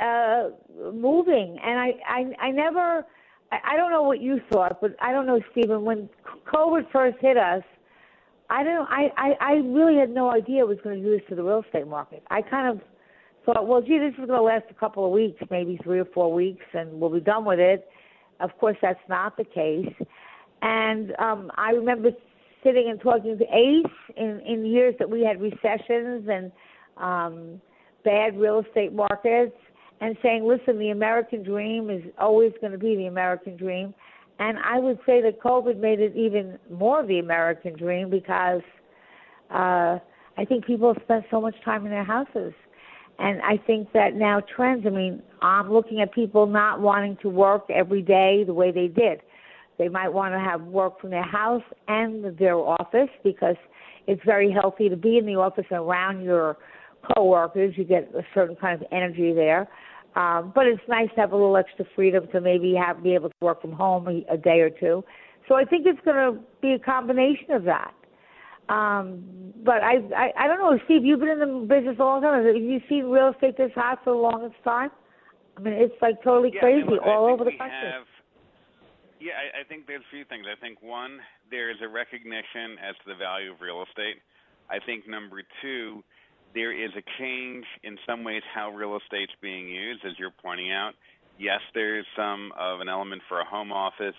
uh moving, and I I I never. I don't know what you thought, but I don't know, Stephen. When COVID first hit us, I don't. I I, I really had no idea it was going to do this to the real estate market. I kind of thought, well, gee, this is going to last a couple of weeks, maybe three or four weeks, and we'll be done with it. Of course, that's not the case. And um, I remember sitting and talking to Ace in, in years that we had recessions and um, bad real estate markets, and saying, listen, the American dream is always going to be the American dream. And I would say that COVID made it even more the American dream because uh, I think people spent so much time in their houses and I think that now trends, I mean, I'm looking at people not wanting to work every day the way they did. They might want to have work from their house and their office because it's very healthy to be in the office around your coworkers. You get a certain kind of energy there. Um, but it's nice to have a little extra freedom to maybe have be able to work from home a, a day or two. So I think it's going to be a combination of that. Um, but I, I, I don't know, Steve. You've been in the business a long time. Have you seen real estate this hot for the longest time? I mean, it's like totally yeah, crazy I mean, all over the country. Have, yeah, I, I think there's a few things. I think one, there is a recognition as to the value of real estate. I think number two, there is a change in some ways how real estate's being used, as you're pointing out. Yes, there's some of an element for a home office.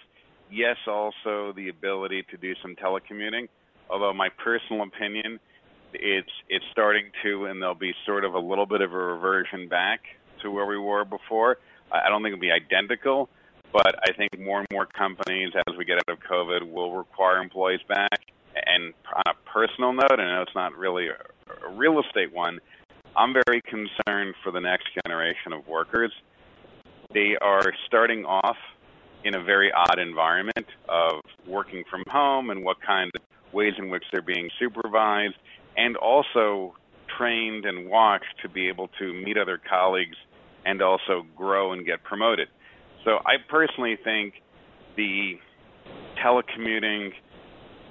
Yes, also the ability to do some telecommuting although my personal opinion, it's it's starting to, and there'll be sort of a little bit of a reversion back to where we were before. I don't think it'll be identical, but I think more and more companies, as we get out of COVID, will require employees back. And on a personal note, I know it's not really a, a real estate one, I'm very concerned for the next generation of workers. They are starting off in a very odd environment of working from home and what kind of ways in which they're being supervised, and also trained and watched to be able to meet other colleagues and also grow and get promoted. So I personally think the telecommuting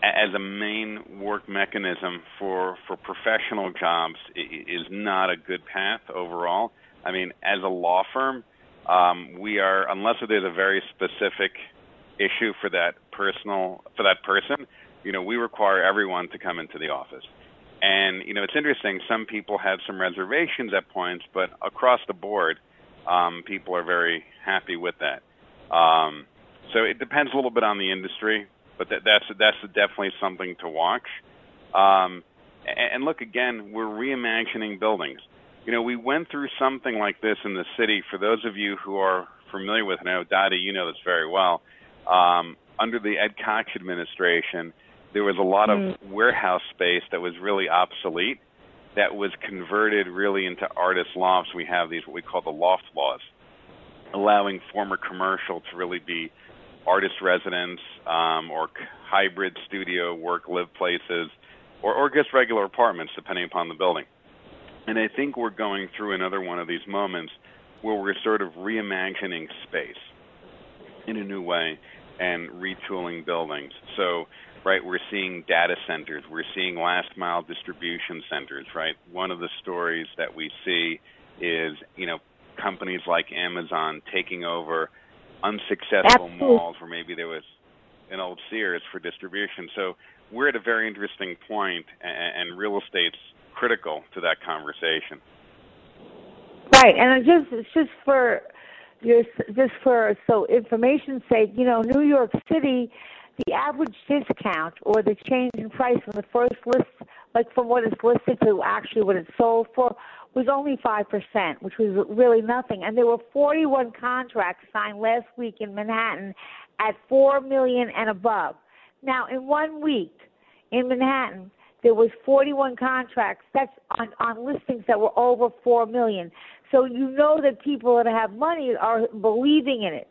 as a main work mechanism for for professional jobs is not a good path overall. I mean, as a law firm, um, we are unless there's a very specific issue for that personal for that person, you know, we require everyone to come into the office. And you know, it's interesting. Some people have some reservations at points, but across the board, um, people are very happy with that. Um, so it depends a little bit on the industry, but that, that's that's definitely something to watch. Um, and, and look again, we're reimagining buildings. You know, we went through something like this in the city. For those of you who are familiar with, it, I know Dottie, you know this very well. Um, under the Ed Koch administration, there was a lot mm. of warehouse space that was really obsolete that was converted really into artist lofts. We have these what we call the loft laws, allowing former commercial to really be artist residence um, or hybrid studio work live places, or, or just regular apartments depending upon the building. And I think we're going through another one of these moments where we're sort of reimagining space in a new way and retooling buildings. So right? We're seeing data centers, we're seeing last mile distribution centers, right? One of the stories that we see is, you know, companies like Amazon taking over unsuccessful Absolutely. malls where maybe there was an old Sears for distribution. So we're at a very interesting point, and, and real estate's critical to that conversation. Right, and just it's just for just for so information's sake, you know, New York City the average discount or the change in price from the first list, like from what it's listed to actually what it's sold for, was only 5%, which was really nothing. And there were 41 contracts signed last week in Manhattan at 4 million and above. Now, in one week in Manhattan, there was 41 contracts that's on, on listings that were over 4 million. So you know that people that have money are believing in it.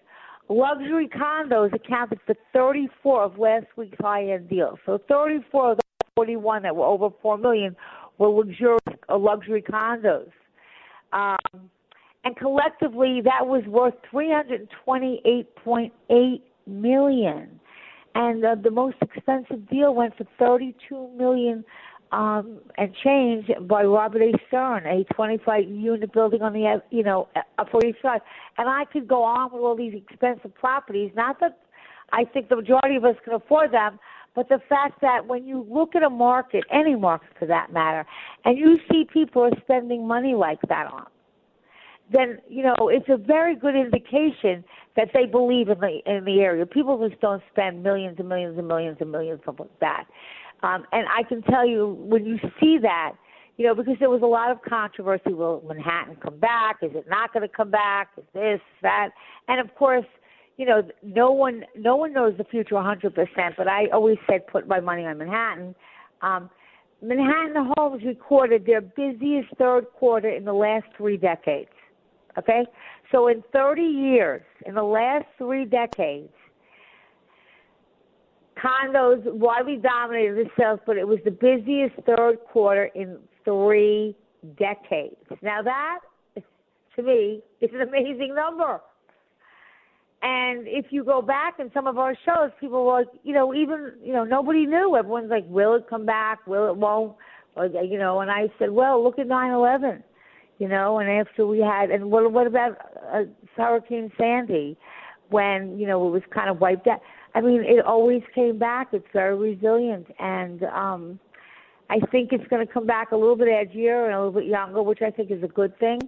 Luxury condos accounted for 34 of last week's high-end deals. So 34 of the 41 that were over 4 million were luxurious luxury condos. Um, and collectively, that was worth 328.8 million. And uh, the most expensive deal went for 32 million um, and change by Robert A. Stern, a 25 unit building on the, you know, East Side. And I could go on with all these expensive properties. Not that I think the majority of us can afford them, but the fact that when you look at a market, any market for that matter, and you see people are spending money like that on, then you know it's a very good indication that they believe in the in the area. People just don't spend millions and millions and millions and millions of that. Um, and I can tell you when you see that, you know, because there was a lot of controversy. Will Manhattan come back? Is it not going to come back? Is this that? And of course, you know, no one no one knows the future 100%. But I always said put my money on Manhattan. Um, Manhattan homes recorded their busiest third quarter in the last three decades. Okay, so in 30 years, in the last three decades, condos widely dominated the sales, but it was the busiest third quarter in three decades. Now that, to me, is an amazing number. And if you go back in some of our shows, people were like, you know, even, you know, nobody knew. Everyone's like, will it come back? Will it won't? Or, you know, and I said, well, look at 9/11, you know, and after we had, and what what about uh, Hurricane Sandy, when you know it was kind of wiped out. I mean, it always came back. It's very resilient, and um, I think it's going to come back a little bit edgier and a little bit younger, which I think is a good thing.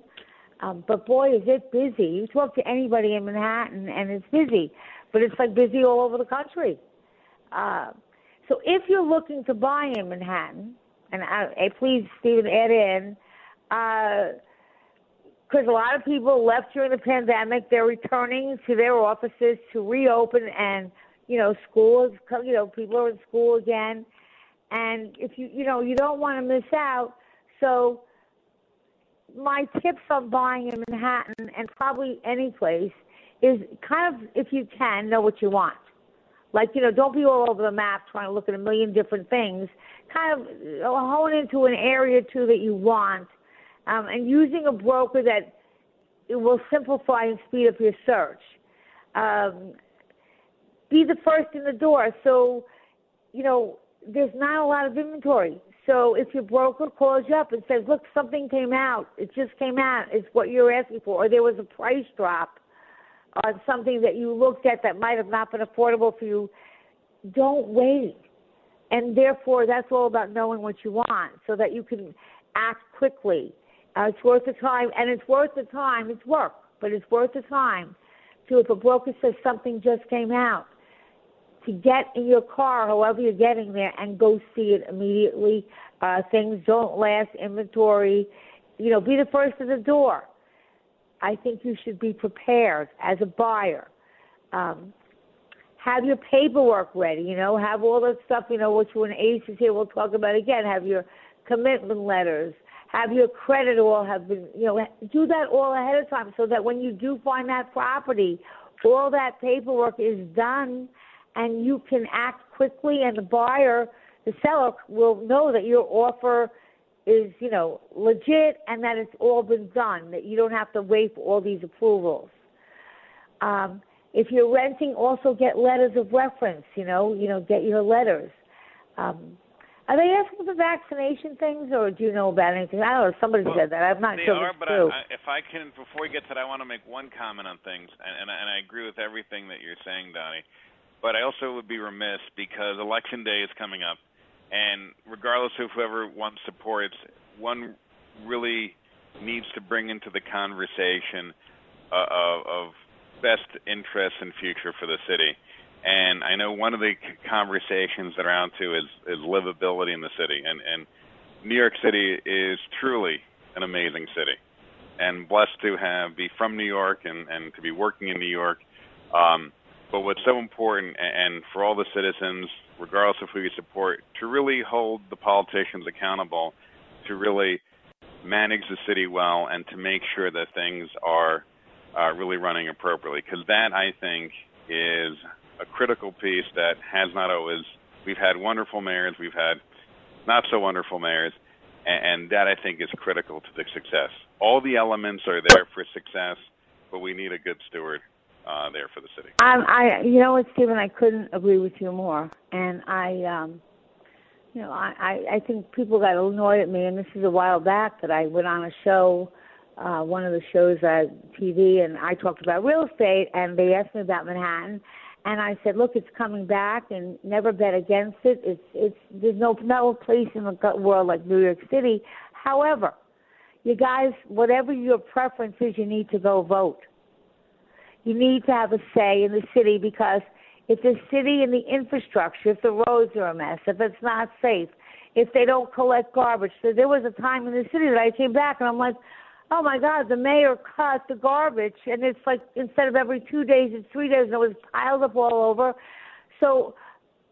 Um, but boy, is it busy. You talk to anybody in Manhattan, and it's busy, but it's like busy all over the country. Uh, so if you're looking to buy in Manhattan, and I, I please, Stephen, add in. Uh, because a lot of people left during the pandemic. They're returning to their offices to reopen and you know, schools, you know, people are in school again. And if you, you know, you don't want to miss out. So my tips on buying in Manhattan and probably any place is kind of, if you can, know what you want. Like, you know, don't be all over the map trying to look at a million different things. Kind of hone into an area too that you want, um, and using a broker that it will simplify and speed up your search. Um, be the first in the door. So, you know, there's not a lot of inventory. So if your broker calls you up and says, "Look, something came out. It just came out. It's what you're asking for," or there was a price drop on something that you looked at that might have not been affordable for you, don't wait. And therefore, that's all about knowing what you want so that you can act quickly. Uh, it's worth the time, and it's worth the time. It's work, but it's worth the time to, if a broker says something just came out, to get in your car, however you're getting there, and go see it immediately. Uh, things don't last. Inventory, you know, be the first at the door. I think you should be prepared as a buyer. Um, have your paperwork ready, you know, have all that stuff, you know, which when Ace is here, we'll talk about again. Have your commitment letters, have your credit all have been, you know, do that all ahead of time so that when you do find that property, all that paperwork is done and you can act quickly and the buyer, the seller will know that your offer is, you know, legit and that it's all been done, that you don't have to wait for all these approvals. Um, if you're renting, also get letters of reference, you know, you know, get your letters. Um, are they asking for vaccination things, or do you know about anything? I don't know. Somebody well, said that. I'm not they sure. They are, but I, I, if I can, before we get to that, I want to make one comment on things, and, and, and I agree with everything that you're saying, Dottie. But I also would be remiss because election day is coming up, and regardless of whoever one supports, one really needs to bring into the conversation uh, of, of best interests and future for the city. And I know one of the conversations that are out to is, is livability in the city. And, and New York City is truly an amazing city. And blessed to have be from New York and, and to be working in New York. Um, but what's so important, and for all the citizens, regardless of who you support, to really hold the politicians accountable, to really manage the city well, and to make sure that things are uh, really running appropriately. Because that, I think, is a critical piece that has not always. We've had wonderful mayors, we've had not so wonderful mayors, and, and that I think is critical to the success. All the elements are there for success, but we need a good steward uh, there for the city. Um, I, you know what, Stephen, I couldn't agree with you more. And I, um, you know, I, I, think people got annoyed at me, and this is a while back that I went on a show, uh, one of the shows on TV, and I talked about real estate, and they asked me about Manhattan, and I said, look, it's coming back, and never bet against it. It's, it's, there's no, no place in the world like New York City. However, you guys, whatever your preference is, you need to go vote you need to have a say in the city because if the city and the infrastructure, if the roads are a mess, if it's not safe, if they don't collect garbage. So there was a time in the city that I came back and I'm like, oh my God, the mayor cut the garbage and it's like instead of every two days, it's three days and it was piled up all over. So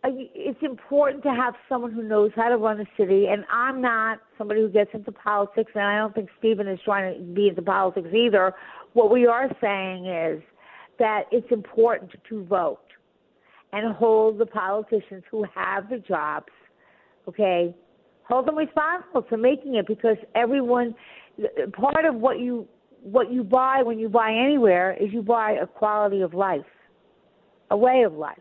uh, it's important to have someone who knows how to run a city. And I'm not somebody who gets into politics, and I don't think Stephen is trying to be into politics either. What we are saying is that it's important to vote and hold the politicians who have the jobs, okay, hold them responsible for making it because everyone, part of what you what you buy when you buy anywhere is you buy a quality of life, a way of life.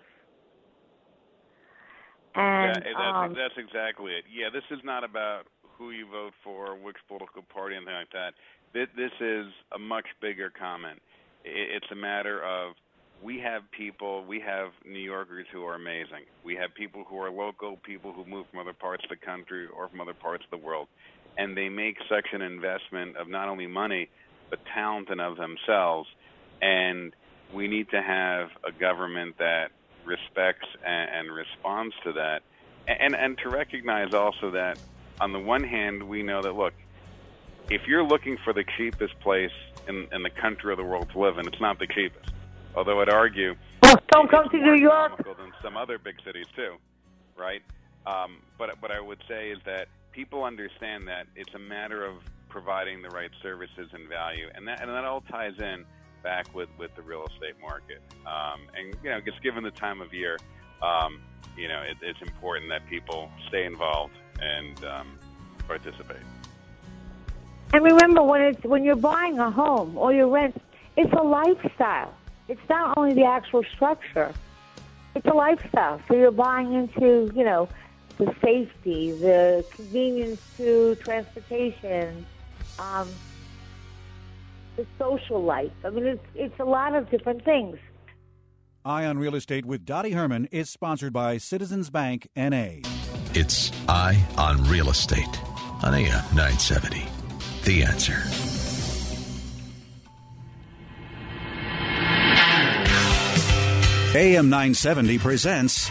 And yeah, that's, um, that's exactly it. Yeah, this is not about who you vote for, which political party, anything like that. This, this is a much bigger comment it's a matter of we have people, we have New Yorkers who are amazing. We have people who are local, people who move from other parts of the country or from other parts of the world. And they make such an investment of not only money, but talent and of themselves. And we need to have a government that respects and, and responds to that. And, and to recognize also that, on the one hand, we know that, look, if you're looking for the cheapest place in, in the country or the world to live in, it's not the cheapest. Although I'd argue, don't come to New York. Than some other big cities too, right? Um, but what I would say is that people understand that it's a matter of providing the right services and value, and that and that all ties in back with with the real estate market. Um, and you know, just given the time of year, um, you know, it, it's important that people stay involved and um, participate. And remember, when it's when you're buying a home or you rent, it's a lifestyle. It's not only the actual structure; it's a lifestyle. So you're buying into, you know, the safety, the convenience to transportation, um, the social life. I mean, it's it's a lot of different things. Eye on Real Estate with Dottie Herman is sponsored by Citizens Bank NA. It's Eye on Real Estate on AM 970. The answer. AM 970 presents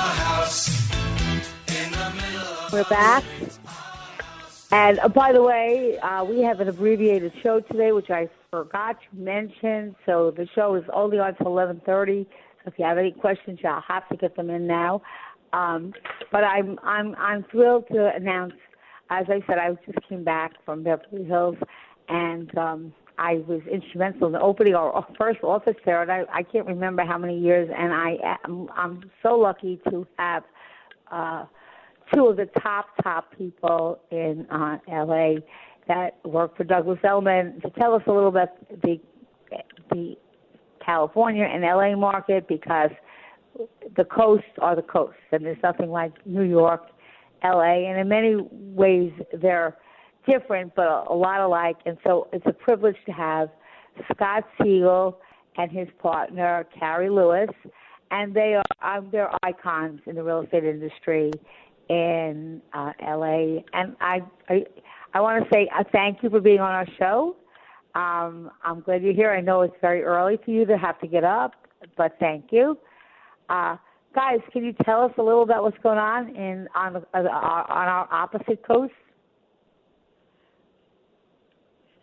We're back. And uh, by the way, uh, we have an abbreviated show today, which I forgot to mention. So the show is only on until 11:30. So if you have any questions, you'll have to get them in now. Um, but I'm I'm I'm thrilled to announce. As I said, I just came back from Beverly Hills, and um, I was instrumental in opening our first office there. And I, I can't remember how many years. And I am I'm so lucky to have. Uh, two of the top top people in uh, LA that work for Douglas Elliman to tell us a little bit the the California and LA market because the coasts are the coasts and there's nothing like New York, LA, and in many ways they're different but a, lot alike. And so it's a privilege to have Scott Siegel and his partner Carrie Lewis, and they are um, they're icons in the real estate industry in uh, LA. And I, I, I want to say uh, thank you for being on our show. Um, I'm glad you're here. I know it's very early for you to have to get up, but thank you. Uh, guys, can you tell us a little about what's going on in on uh, on our opposite coast?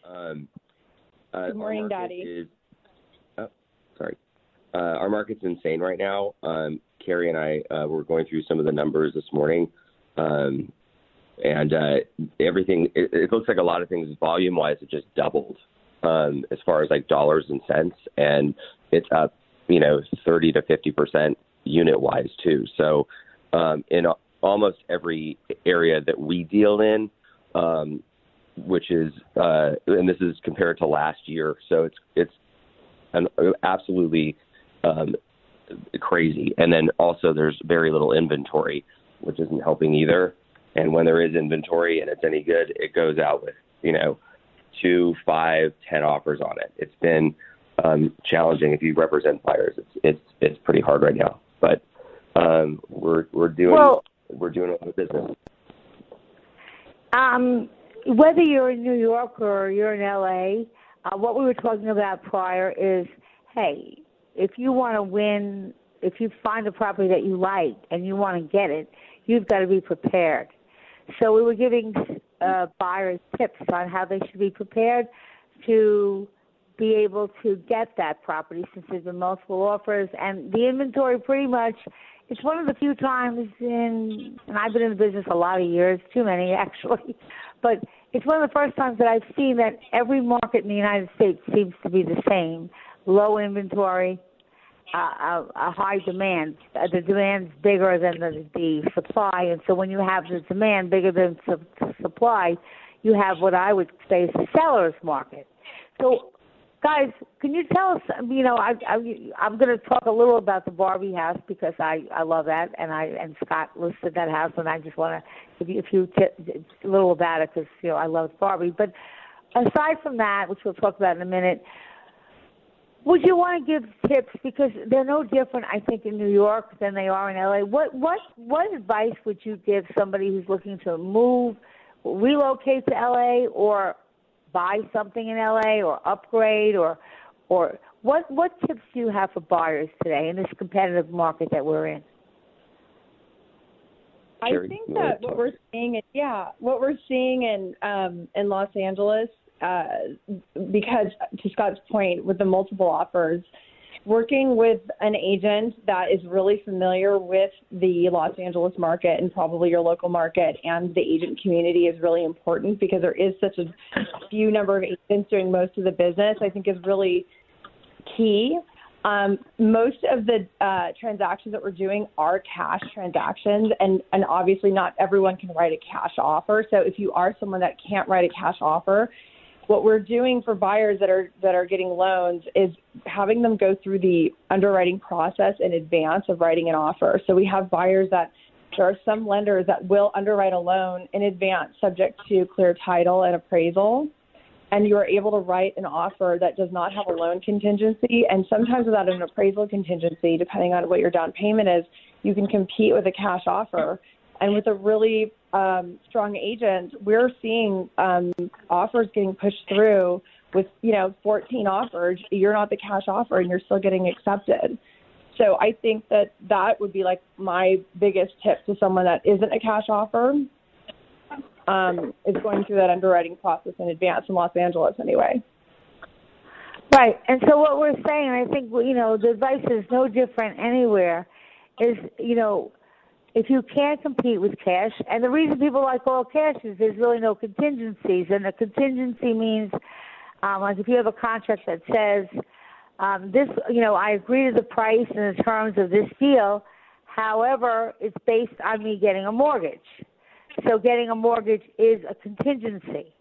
Um, uh, Good morning, our market Dottie. Uh, our market's insane right now. Um, Carrie and I uh, were going through some of the numbers this morning, um, and uh, everything. It, it looks like a lot of things volume-wise it just doubled um, as far as like dollars and cents, and it's up, you know, 30 to 50 percent unit-wise too. So um, in a- almost every area that we deal in. Um, which is, uh, and this is compared to last year, so it's it's an absolutely um, crazy. And then also there's very little inventory, which isn't helping either. And when there is inventory and it's any good, it goes out with you know two, five, ten offers on it. It's been um, challenging if you represent buyers. It's it's it's pretty hard right now, but um, we're we're doing Well- we're doing a lot of business. Um, whether you're in New York or you're in LA, uh, what we were talking about prior is, hey, if you want to win, if you find a property that you like and you want to get it, you've got to be prepared. So we were giving uh, buyers tips on how they should be prepared to be able to get that property since there's been multiple offers and the inventory pretty much it's one of the few times in and I've been in the business a lot of years, too many actually, but it's one of the first times that I've seen that every market in the United States seems to be the same. Low inventory, a, a high demand. Uh, the demand's bigger than the, the supply, and so when you have the demand bigger than su- supply, you have what I would say is a seller's market. So guys, can you tell us? You know, I, I I'm going to talk a little about the Barbie house because I I love that, and I and Scott listed that house, and I just want to give you a few t- a little about it because you know I love Barbie. But aside from that, which we'll talk about in a minute. Would you want to give tips because they're no different, I think, in New York than they are in LA? What what what advice would you give somebody who's looking to move, relocate to LA, or buy something in LA or upgrade or or what what tips do you have for buyers today in this competitive market that we're in? I think that what we're seeing, yeah, what we're seeing in um, in Los Angeles, uh, because to Scott's point, with the multiple offers, working with an agent that is really familiar with the Los Angeles market and probably your local market and the agent community is really important because there is such a few number of agents doing most of the business. I think is really key. Um, most of the uh, transactions that we're doing are cash transactions, and, and obviously not everyone can write a cash offer. So if you are someone that can't write a cash offer, what we're doing for buyers that are that are getting loans is having them go through the underwriting process in advance of writing an offer. So we have buyers that there are some lenders that will underwrite a loan in advance subject to clear title and appraisal and you are able to write an offer that does not have a loan contingency and sometimes without an appraisal contingency depending on what your down payment is you can compete with a cash offer and with a really um, strong agent we're seeing um, offers getting pushed through with you know 14 offers you're not the cash offer and you're still getting accepted so i think that that would be like my biggest tip to someone that isn't a cash offer um, is going through that underwriting process in advance in Los Angeles anyway. Right. And so what we're saying, I think, you know, the advice is no different anywhere, is, you know, if you can't compete with cash, and the reason people like all cash is there's really no contingencies, and a contingency means, um, like if you have a contract that says, um, this, you know, I agree to the price and the terms of this deal, however, it's based on me getting a mortgage. So getting a mortgage is a contingency.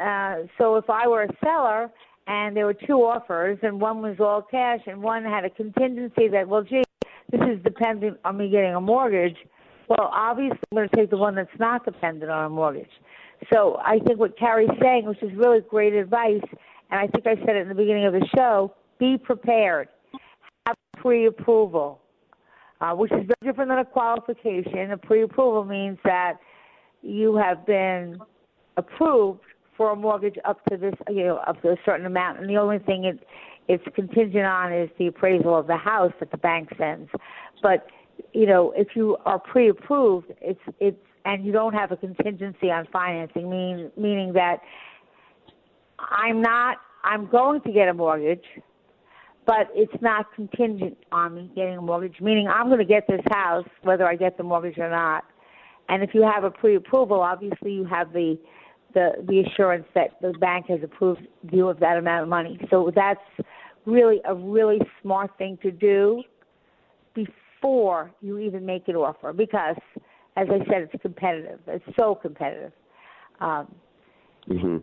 Uh, so if I were a seller and there were two offers and one was all cash and one had a contingency that, well, gee, this is dependent on me getting a mortgage. Well, obviously, I'm going to take the one that's not dependent on a mortgage. So I think what Carrie's saying, which is really great advice, and I think I said it in the beginning of the show, be prepared. Have pre-approval, uh, which is very different than a qualification. A pre-approval means that you have been approved for a mortgage up to this, you know, up to a certain amount, and the only thing it it's contingent on is the appraisal of the house that the bank sends. But you know, if you are pre-approved, it's it's and you don't have a contingency on financing, meaning meaning that I'm not I'm going to get a mortgage, but it's not contingent on me getting a mortgage, meaning I'm going to get this house whether I get the mortgage or not. And if you have a pre-approval, obviously you have the the the assurance that the bank has approved you of that amount of money. So that's really a really smart thing to do before you even make an offer because, as I said, it's competitive. It's so competitive. Um, mm-hmm.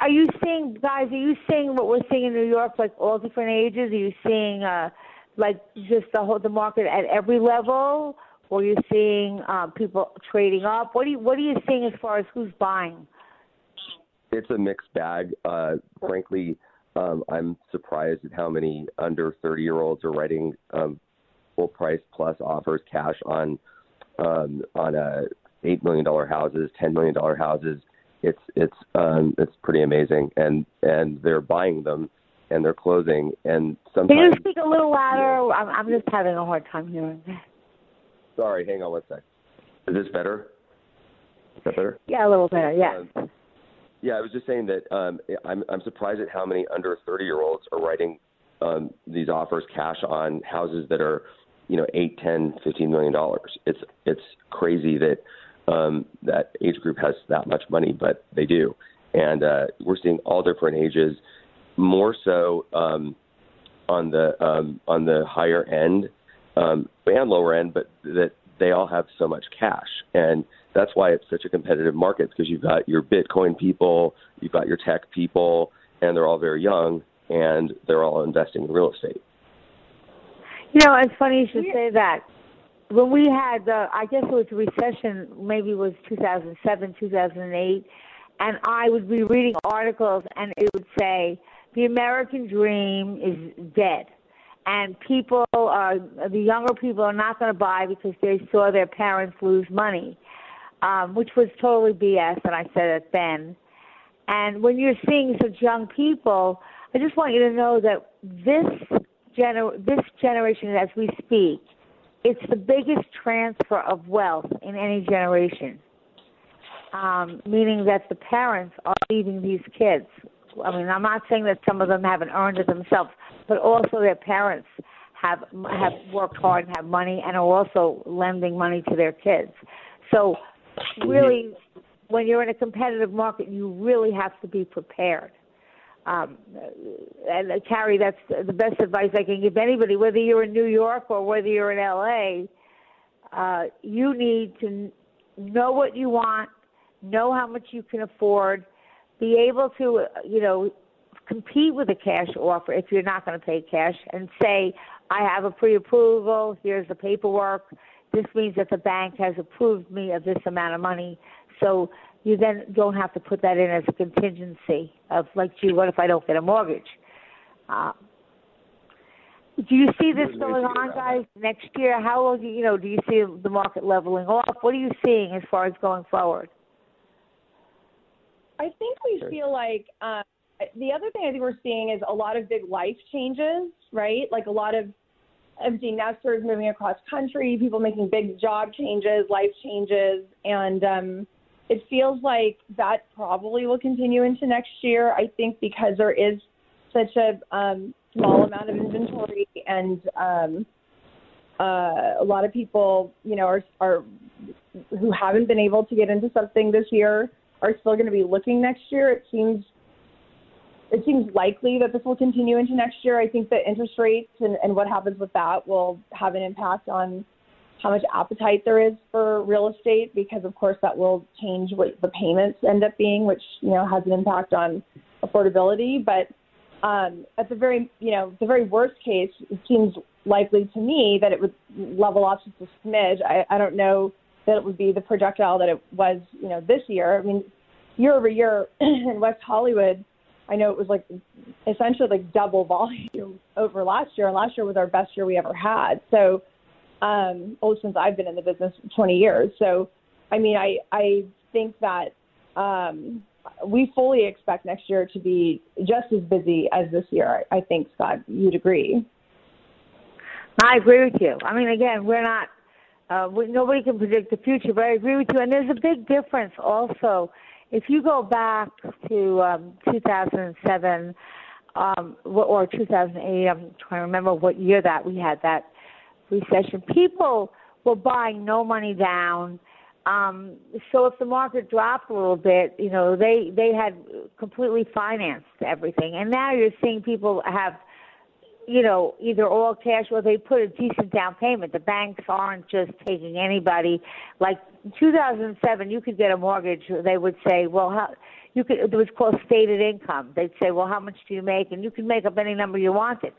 Are you seeing, guys? Are you seeing what we're seeing in New York, like all different ages? Are you seeing, uh, like, just the whole the market at every level, or are you're seeing um, people trading up? What are you What are you seeing as far as who's buying? It's a mixed bag. Uh, frankly, um, I'm surprised at how many under 30 year olds are writing um, full price plus offers cash on um, on uh, eight million dollar houses, ten million dollar houses. It's it's um, it's pretty amazing, and and they're buying them and they're closing, and sometimes. Can you speak a little louder? I'm, I'm just having a hard time hearing. Sorry, hang on one sec. Is this better? Is that better? Yeah, a little better. Yeah. Um, yeah, I was just saying that um, I'm I'm surprised at how many under 30 year olds are writing um, these offers cash on houses that are, you know, eight, ten, fifteen million dollars. It's it's crazy that um, that age group has that much money, but they do, and uh, we're seeing all different ages, more so um, on the um, on the higher end um, and lower end, but that they all have so much cash. And that's why it's such a competitive market because you've got your Bitcoin people, you've got your tech people, and they're all very young and they're all investing in real estate. You know, it's funny you should say that. When we had, the, I guess it was a recession, maybe it was 2007, 2008, and I would be reading articles and it would say, the American dream is dead and people are the younger people are not going to buy because they saw their parents lose money, um, which was totally BS, and I said it then. And when you're seeing such young people, I just want you to know that this gener- this generation, as we speak, it's the biggest transfer of wealth in any generation. Um, meaning that the parents are leaving these kids. I mean, I'm not saying that some of them haven't earned it themselves, but also their parents have have worked hard and have money and are also lending money to their kids. So, really, when you're in a competitive market, you really have to be prepared. Um, and uh, Carrie, that's the best advice I can give anybody, whether you're in New York or whether you're in LA. Uh, you need to know what you want, know how much you can afford, be able to, uh, you know, compete with a cash offer if you're not going to pay cash, and say, I have a pre-approval. Here's the paperwork. This means that the bank has approved me of this amount of money. So you then don't have to put that in as a contingency of like, gee, what if I don't get a mortgage? Uh, do you see this going on, guys, next year? How will you, you know, do you see the market leveling off? What are you seeing as far as going forward? I think we feel like uh, the other thing I think we're seeing is a lot of big life changes, right? Like a lot of empty nesters moving across country, people making big job changes, life changes, and um, it feels like that probably will continue into next year. I think because there is such a um, small amount of inventory and um, uh, a lot of people, you know, are, are who haven't been able to get into something this year are still going to be looking next year. It seems it seems likely that this will continue into next year. I think that interest rates and, and what happens with that will have an impact on how much appetite there is for real estate because of course that will change what the payments end up being, which you know has an impact on affordability. But um, at the very you know the very worst case, it seems likely to me that it would level off just a smidge. I, I don't know that it would be the projectile that it was you know this year. I mean, year over year in West Hollywood. I know it was like essentially like double volume over last year, and last year was our best year we ever had. So um, oh, since I've been in the business 20 years. So, I mean, I I think that um, we fully expect next year to be just as busy as this year. I think Scott, you'd agree. I agree with you. I mean, again, we're not. Uh, we, nobody can predict the future, but I agree with you. And there's a big difference also. If you go back to um, 2007 um, or 2008, I'm trying to remember what year that we had that recession. People were buying no money down. Um, so if the market dropped a little bit, you know, they they had completely financed everything, and now you're seeing people have, you know, either all cash or they put a decent down payment. The banks aren't just taking anybody. Like 2007, you could get a mortgage. They would say, well, how you could. It was called stated income. They'd say, well, how much do you make? And you could make up any number you wanted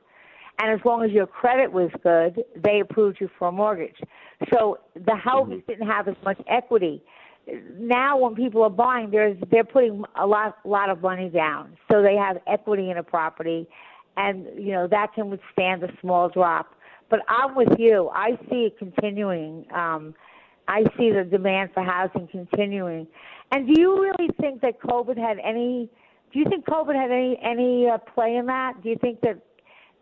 and as long as your credit was good, they approved you for a mortgage. So the houses mm-hmm. didn't have as much equity. Now, when people are buying, there's they're putting a lot lot of money down, so they have equity in a property, and you know that can withstand a small drop. But I'm with you. I see it continuing. Um, I see the demand for housing continuing. And do you really think that COVID had any? Do you think COVID had any any uh, play in that? Do you think that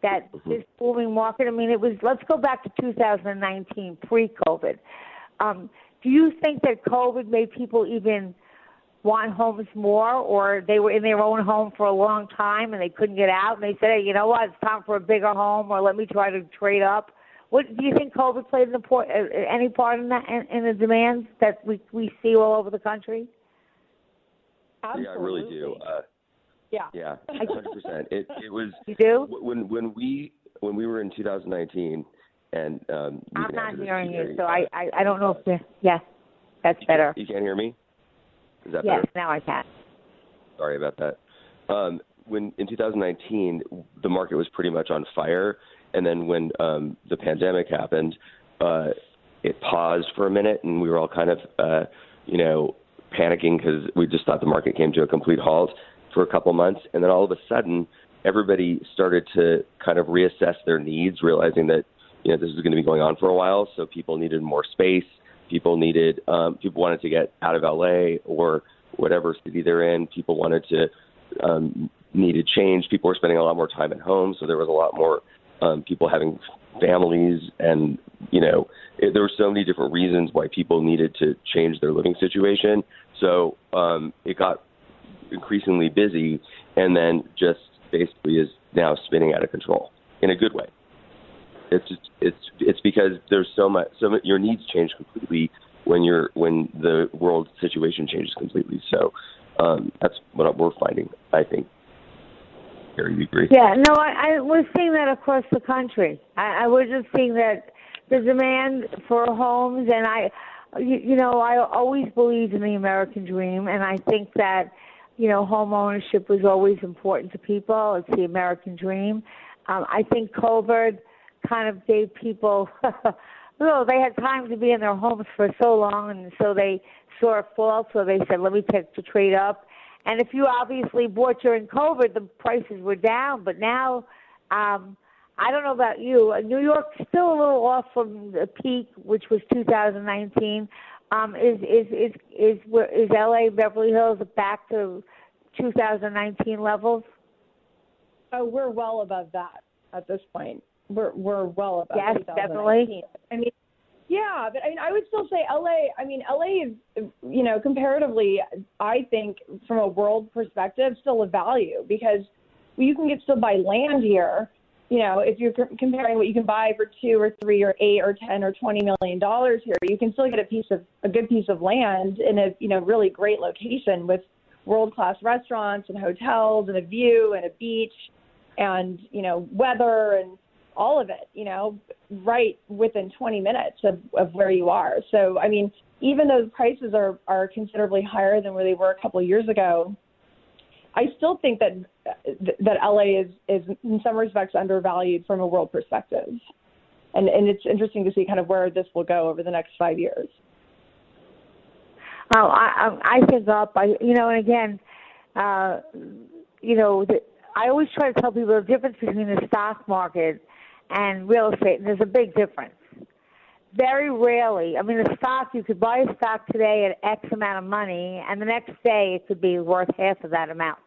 that mm-hmm. this booming market. I mean, it was. Let's go back to 2019, pre-COVID. Um, do you think that COVID made people even want homes more, or they were in their own home for a long time and they couldn't get out, and they said, "Hey, you know what? It's time for a bigger home, or let me try to trade up." What do you think COVID played an important, uh, any part in that in, in the demands that we we see all over the country? Absolutely. Yeah, I really do. Uh, yeah. Yeah, hundred percent. It it was. You do when when we when we were in 2019, and um, I'm not hearing you, so I, I I don't know if yes, that's better. You can't hear me. Is that yes, better? now I can. Sorry about that. Um, when in 2019, the market was pretty much on fire, and then when um, the pandemic happened, uh, it paused for a minute, and we were all kind of, uh, you know, panicking because we just thought the market came to a complete halt for a couple months, and then all of a sudden, everybody started to kind of reassess their needs, realizing that you know this is going to be going on for a while. So people needed more space. People needed um, people wanted to get out of LA or whatever city they're in. People wanted to um, needed change. People were spending a lot more time at home, so there was a lot more um, people having families, and you know, it, there were so many different reasons why people needed to change their living situation. So um, it got increasingly busy, and then just basically is now spinning out of control in a good way. It's just, it's it's because there's so much so your needs change completely when you're when the world situation changes completely. So um, that's what we're finding. I think. Gary, you agree? Yeah, no, I, I we're seeing that across the country. I, I we're just seeing that the demand for homes, and I, you, you know, I always believed in the American dream, and I think that, you know, home ownership was always important to people. It's the American dream. Um, I think COVID kind of gave people, well, they had time to be in their homes for so long, and so they saw a fall, so they said, let me take the trade up. And if you obviously bought during COVID, the prices were down, but now, um, I don't know about you. New York's still a little off from the peak, which was 2019. Um, is is is is is LA Beverly Hills back to 2019 levels? Oh, we're well above that at this point. We're we're well above. Yes, 2019. definitely. I mean, yeah, but I mean, I would still say LA. I mean, LA is, you know, comparatively, I think from a world perspective, still a value because you can get still buy land here. You know, if you're comparing what you can buy for two or three or eight or ten or twenty million dollars here, you can still get a piece of a good piece of land in a you know really great location with world class restaurants and hotels and a view and a beach and you know weather and all of it, you know, right within 20 minutes of, of where you are. So, I mean, even though the prices are, are considerably higher than where they were a couple of years ago, I still think that that LA is, is in some respects undervalued from a world perspective. And, and it's interesting to see kind of where this will go over the next five years. Oh, I I I think up. I you know, and again, uh, you know, the, I always try to tell people the difference between the stock market and real estate, and there's a big difference. Very rarely, I mean, a stock you could buy a stock today at X amount of money, and the next day it could be worth half of that amount.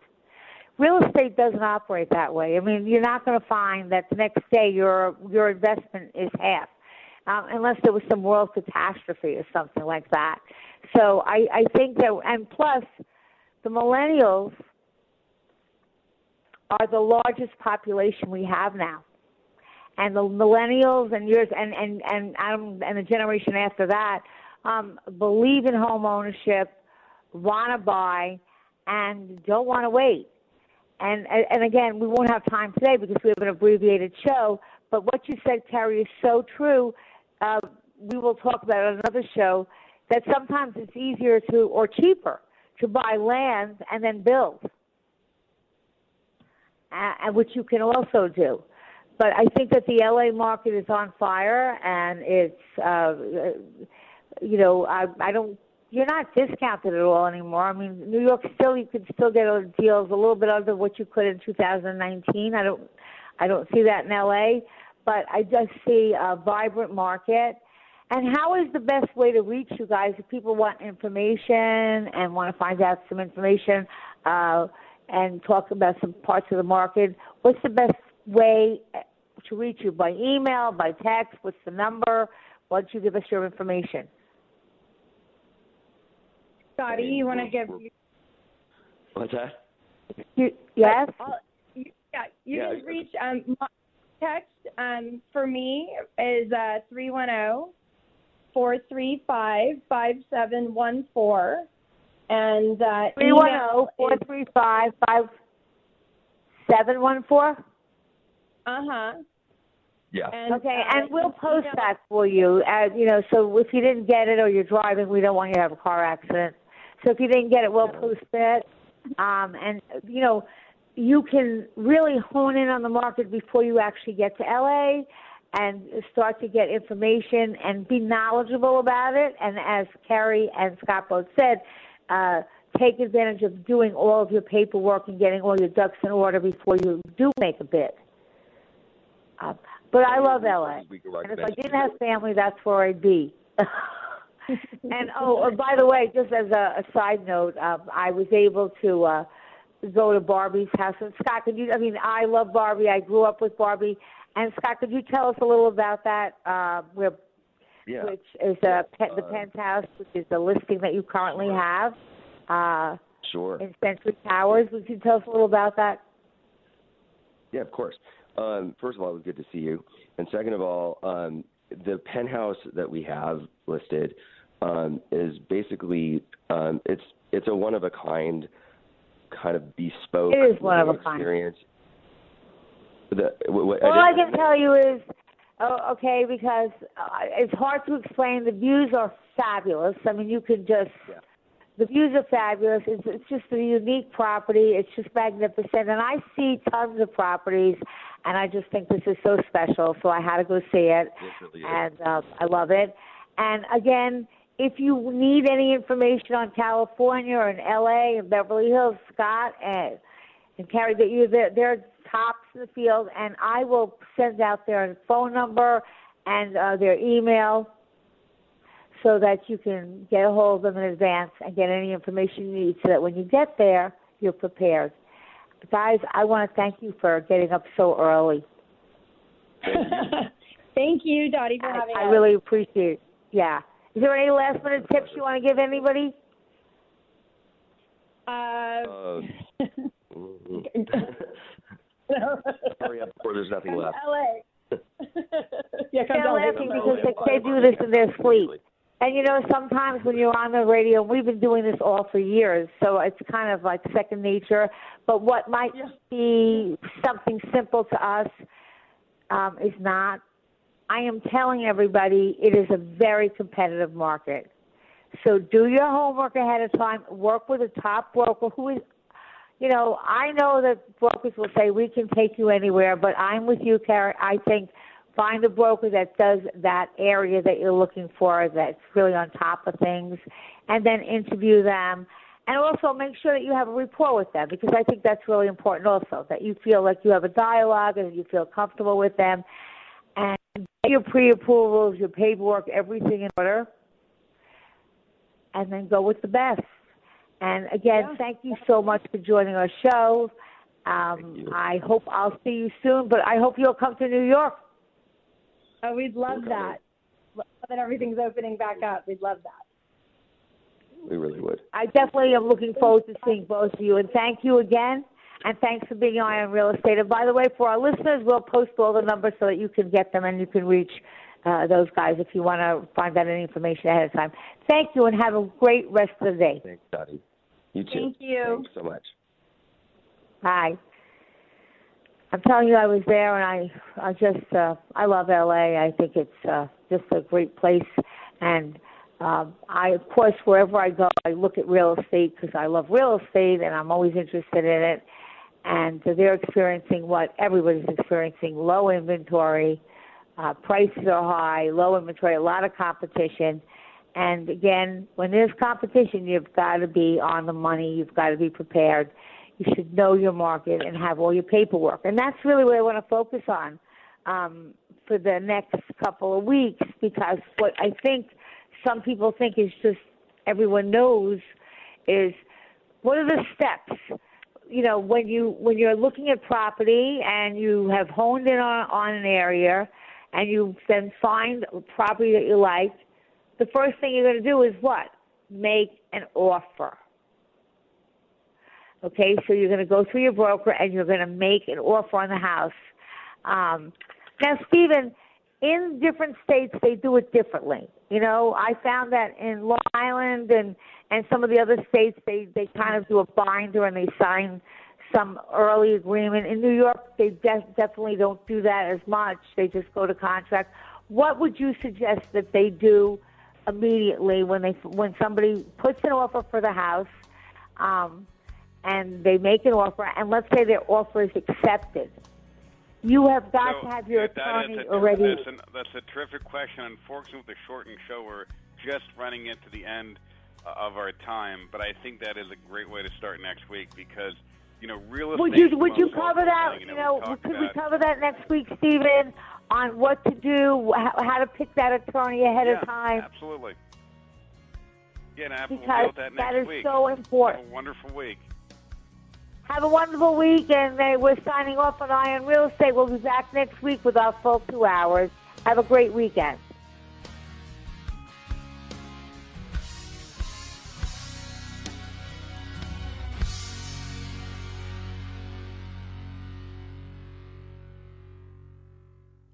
Real estate doesn't operate that way. I mean, you're not going to find that the next day your your investment is half, um, unless there was some world catastrophe or something like that. So I, I think that, and plus, the millennials are the largest population we have now. And the millennials and yours and and and um, and the generation after that um, believe in home ownership, want to buy, and don't want to wait. And and again, we won't have time today because we have an abbreviated show. But what you said, Terry, is so true. Uh, we will talk about it on another show. That sometimes it's easier to or cheaper to buy land and then build, uh, which you can also do. But I think that the LA market is on fire, and it's, uh, you know, I, I don't. You're not discounted at all anymore. I mean, New York still you could still get deals a little bit under what you could in 2019. I don't, I don't see that in LA, but I just see a vibrant market. And how is the best way to reach you guys if people want information and want to find out some information uh, and talk about some parts of the market? What's the best way to reach you by email, by text? What's the number? Why don't you give us your information? Scotty, you want to give? What's that? You, yes. I'll, yeah, you yeah. can reach um, text um, for me is uh, 310-435-5714. And uh, 310-435-5714? Uh huh. Yeah. And, Okay, uh, and we'll you post know- that for you. As you know, so if you didn't get it or you're driving, we don't want you to have a car accident. So if you didn't get it, we'll post it. Um, and you know, you can really hone in on the market before you actually get to LA and start to get information and be knowledgeable about it. And as Carrie and Scott both said, uh, take advantage of doing all of your paperwork and getting all your ducks in order before you do make a bid. But I love LA. And if I didn't have family, that's where I'd be. and oh, by the way, just as a, a side note, um, I was able to uh, go to Barbie's house. And Scott, could you? I mean, I love Barbie. I grew up with Barbie. And Scott, could you tell us a little about that? Uh, where, Yeah. which is uh, pe- the Uh, penthouse, which is the listing that you currently have uh, Sure. in Century Towers. Would you tell us a little about that? Yeah, of course. Um, first of all, it was good to see you. And second of all, um, the penthouse that we have listed um, is basically um, it's it's a one of a kind kind of bespoke It is one of a kind. experience. The, what, what, All I didn't- can tell you is, oh, okay, because uh, it's hard to explain. The views are fabulous. I mean, you can just. The views are fabulous. It's, it's just a unique property. It's just magnificent. And I see tons of properties, and I just think this is so special. So I had to go see it, and uh, I love it. And again, if you need any information on California or in LA and Beverly Hills, Scott and and Carrie, that you they're, they're tops in the field, and I will send out their phone number and uh, their email so that you can get a hold of them in advance and get any information you need, so that when you get there, you're prepared. Guys, I want to thank you for getting up so early. Thank you, Dottie, for I, having I us. really appreciate it. Yeah. Is there any last minute tips you want to give anybody? Uh, Um, hurry up before there's nothing left. LA. yeah, come They're down. laughing because they, they do this in their sleep. And you know, sometimes when you're on the radio, we've been doing this all for years, so it's kind of like second nature. But what might be something simple to us um, is not. I am telling everybody it is a very competitive market. So do your homework ahead of time. Work with a top broker who is, you know, I know that brokers will say we can take you anywhere, but I'm with you, Karen. I think find a broker that does that area that you're looking for, that's really on top of things, and then interview them. And also make sure that you have a rapport with them because I think that's really important also, that you feel like you have a dialogue and you feel comfortable with them. And get your pre-approvals, your paperwork, everything in order. And then go with the best. And again, thank you so much for joining our show. Um, I hope I'll see you soon, but I hope you'll come to New York. Oh, we'd love that. Love that everything's opening back up. We'd love that. We really would. I definitely am looking forward to seeing both of you. And thank you again. And thanks for being on Eye on Real Estate. And by the way, for our listeners, we'll post all the numbers so that you can get them and you can reach uh, those guys if you want to find out any information ahead of time. Thank you and have a great rest of the day. Thanks, Dottie. You too. Thank you. Thanks so much. Hi. I'm telling you, I was there, and I, I just, uh, I love LA. I think it's uh, just a great place, and um, I, of course, wherever I go, I look at real estate because I love real estate, and I'm always interested in it. And they're experiencing what everybody's experiencing: low inventory, uh, prices are high, low inventory, a lot of competition. And again, when there's competition, you've got to be on the money. You've got to be prepared. You should know your market and have all your paperwork. And that's really what I want to focus on um, for the next couple of weeks because what I think some people think is just everyone knows is what are the steps? You know, when you when you're looking at property and you have honed in on, on an area and you then find a property that you like, the first thing you're going to do is what? Make an offer. Okay, so you're going to go through your broker and you're going to make an offer on the house. Um, now, Stephen, in different states they do it differently. You know, I found that in Long Island and and some of the other states they they kind of do a binder and they sign some early agreement. In New York, they de- definitely don't do that as much. They just go to contract. What would you suggest that they do immediately when they when somebody puts an offer for the house? Um, and they make an offer, and let's say their offer is accepted. You have got So, to have your that attorney a, already. That's, an, that's a terrific question. Unfortunately, with the shortened show, we're just running into the end of our time. But I think that is a great way to start next week because you know real estate. Would you would you cover that? You know, could we cover that next week, Stephen, on what to do, how, how to pick that attorney ahead yeah, of time? Absolutely. Yeah, and we'll deal Because that next that is week. so important. Have a wonderful week. Have a wonderful week, and we're signing off on Eye on Real Estate. We'll be back next week with our full two hours. Have a great weekend.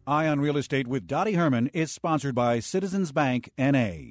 Eye on Real Estate with Dottie Herman is sponsored by Citizens Bank NA.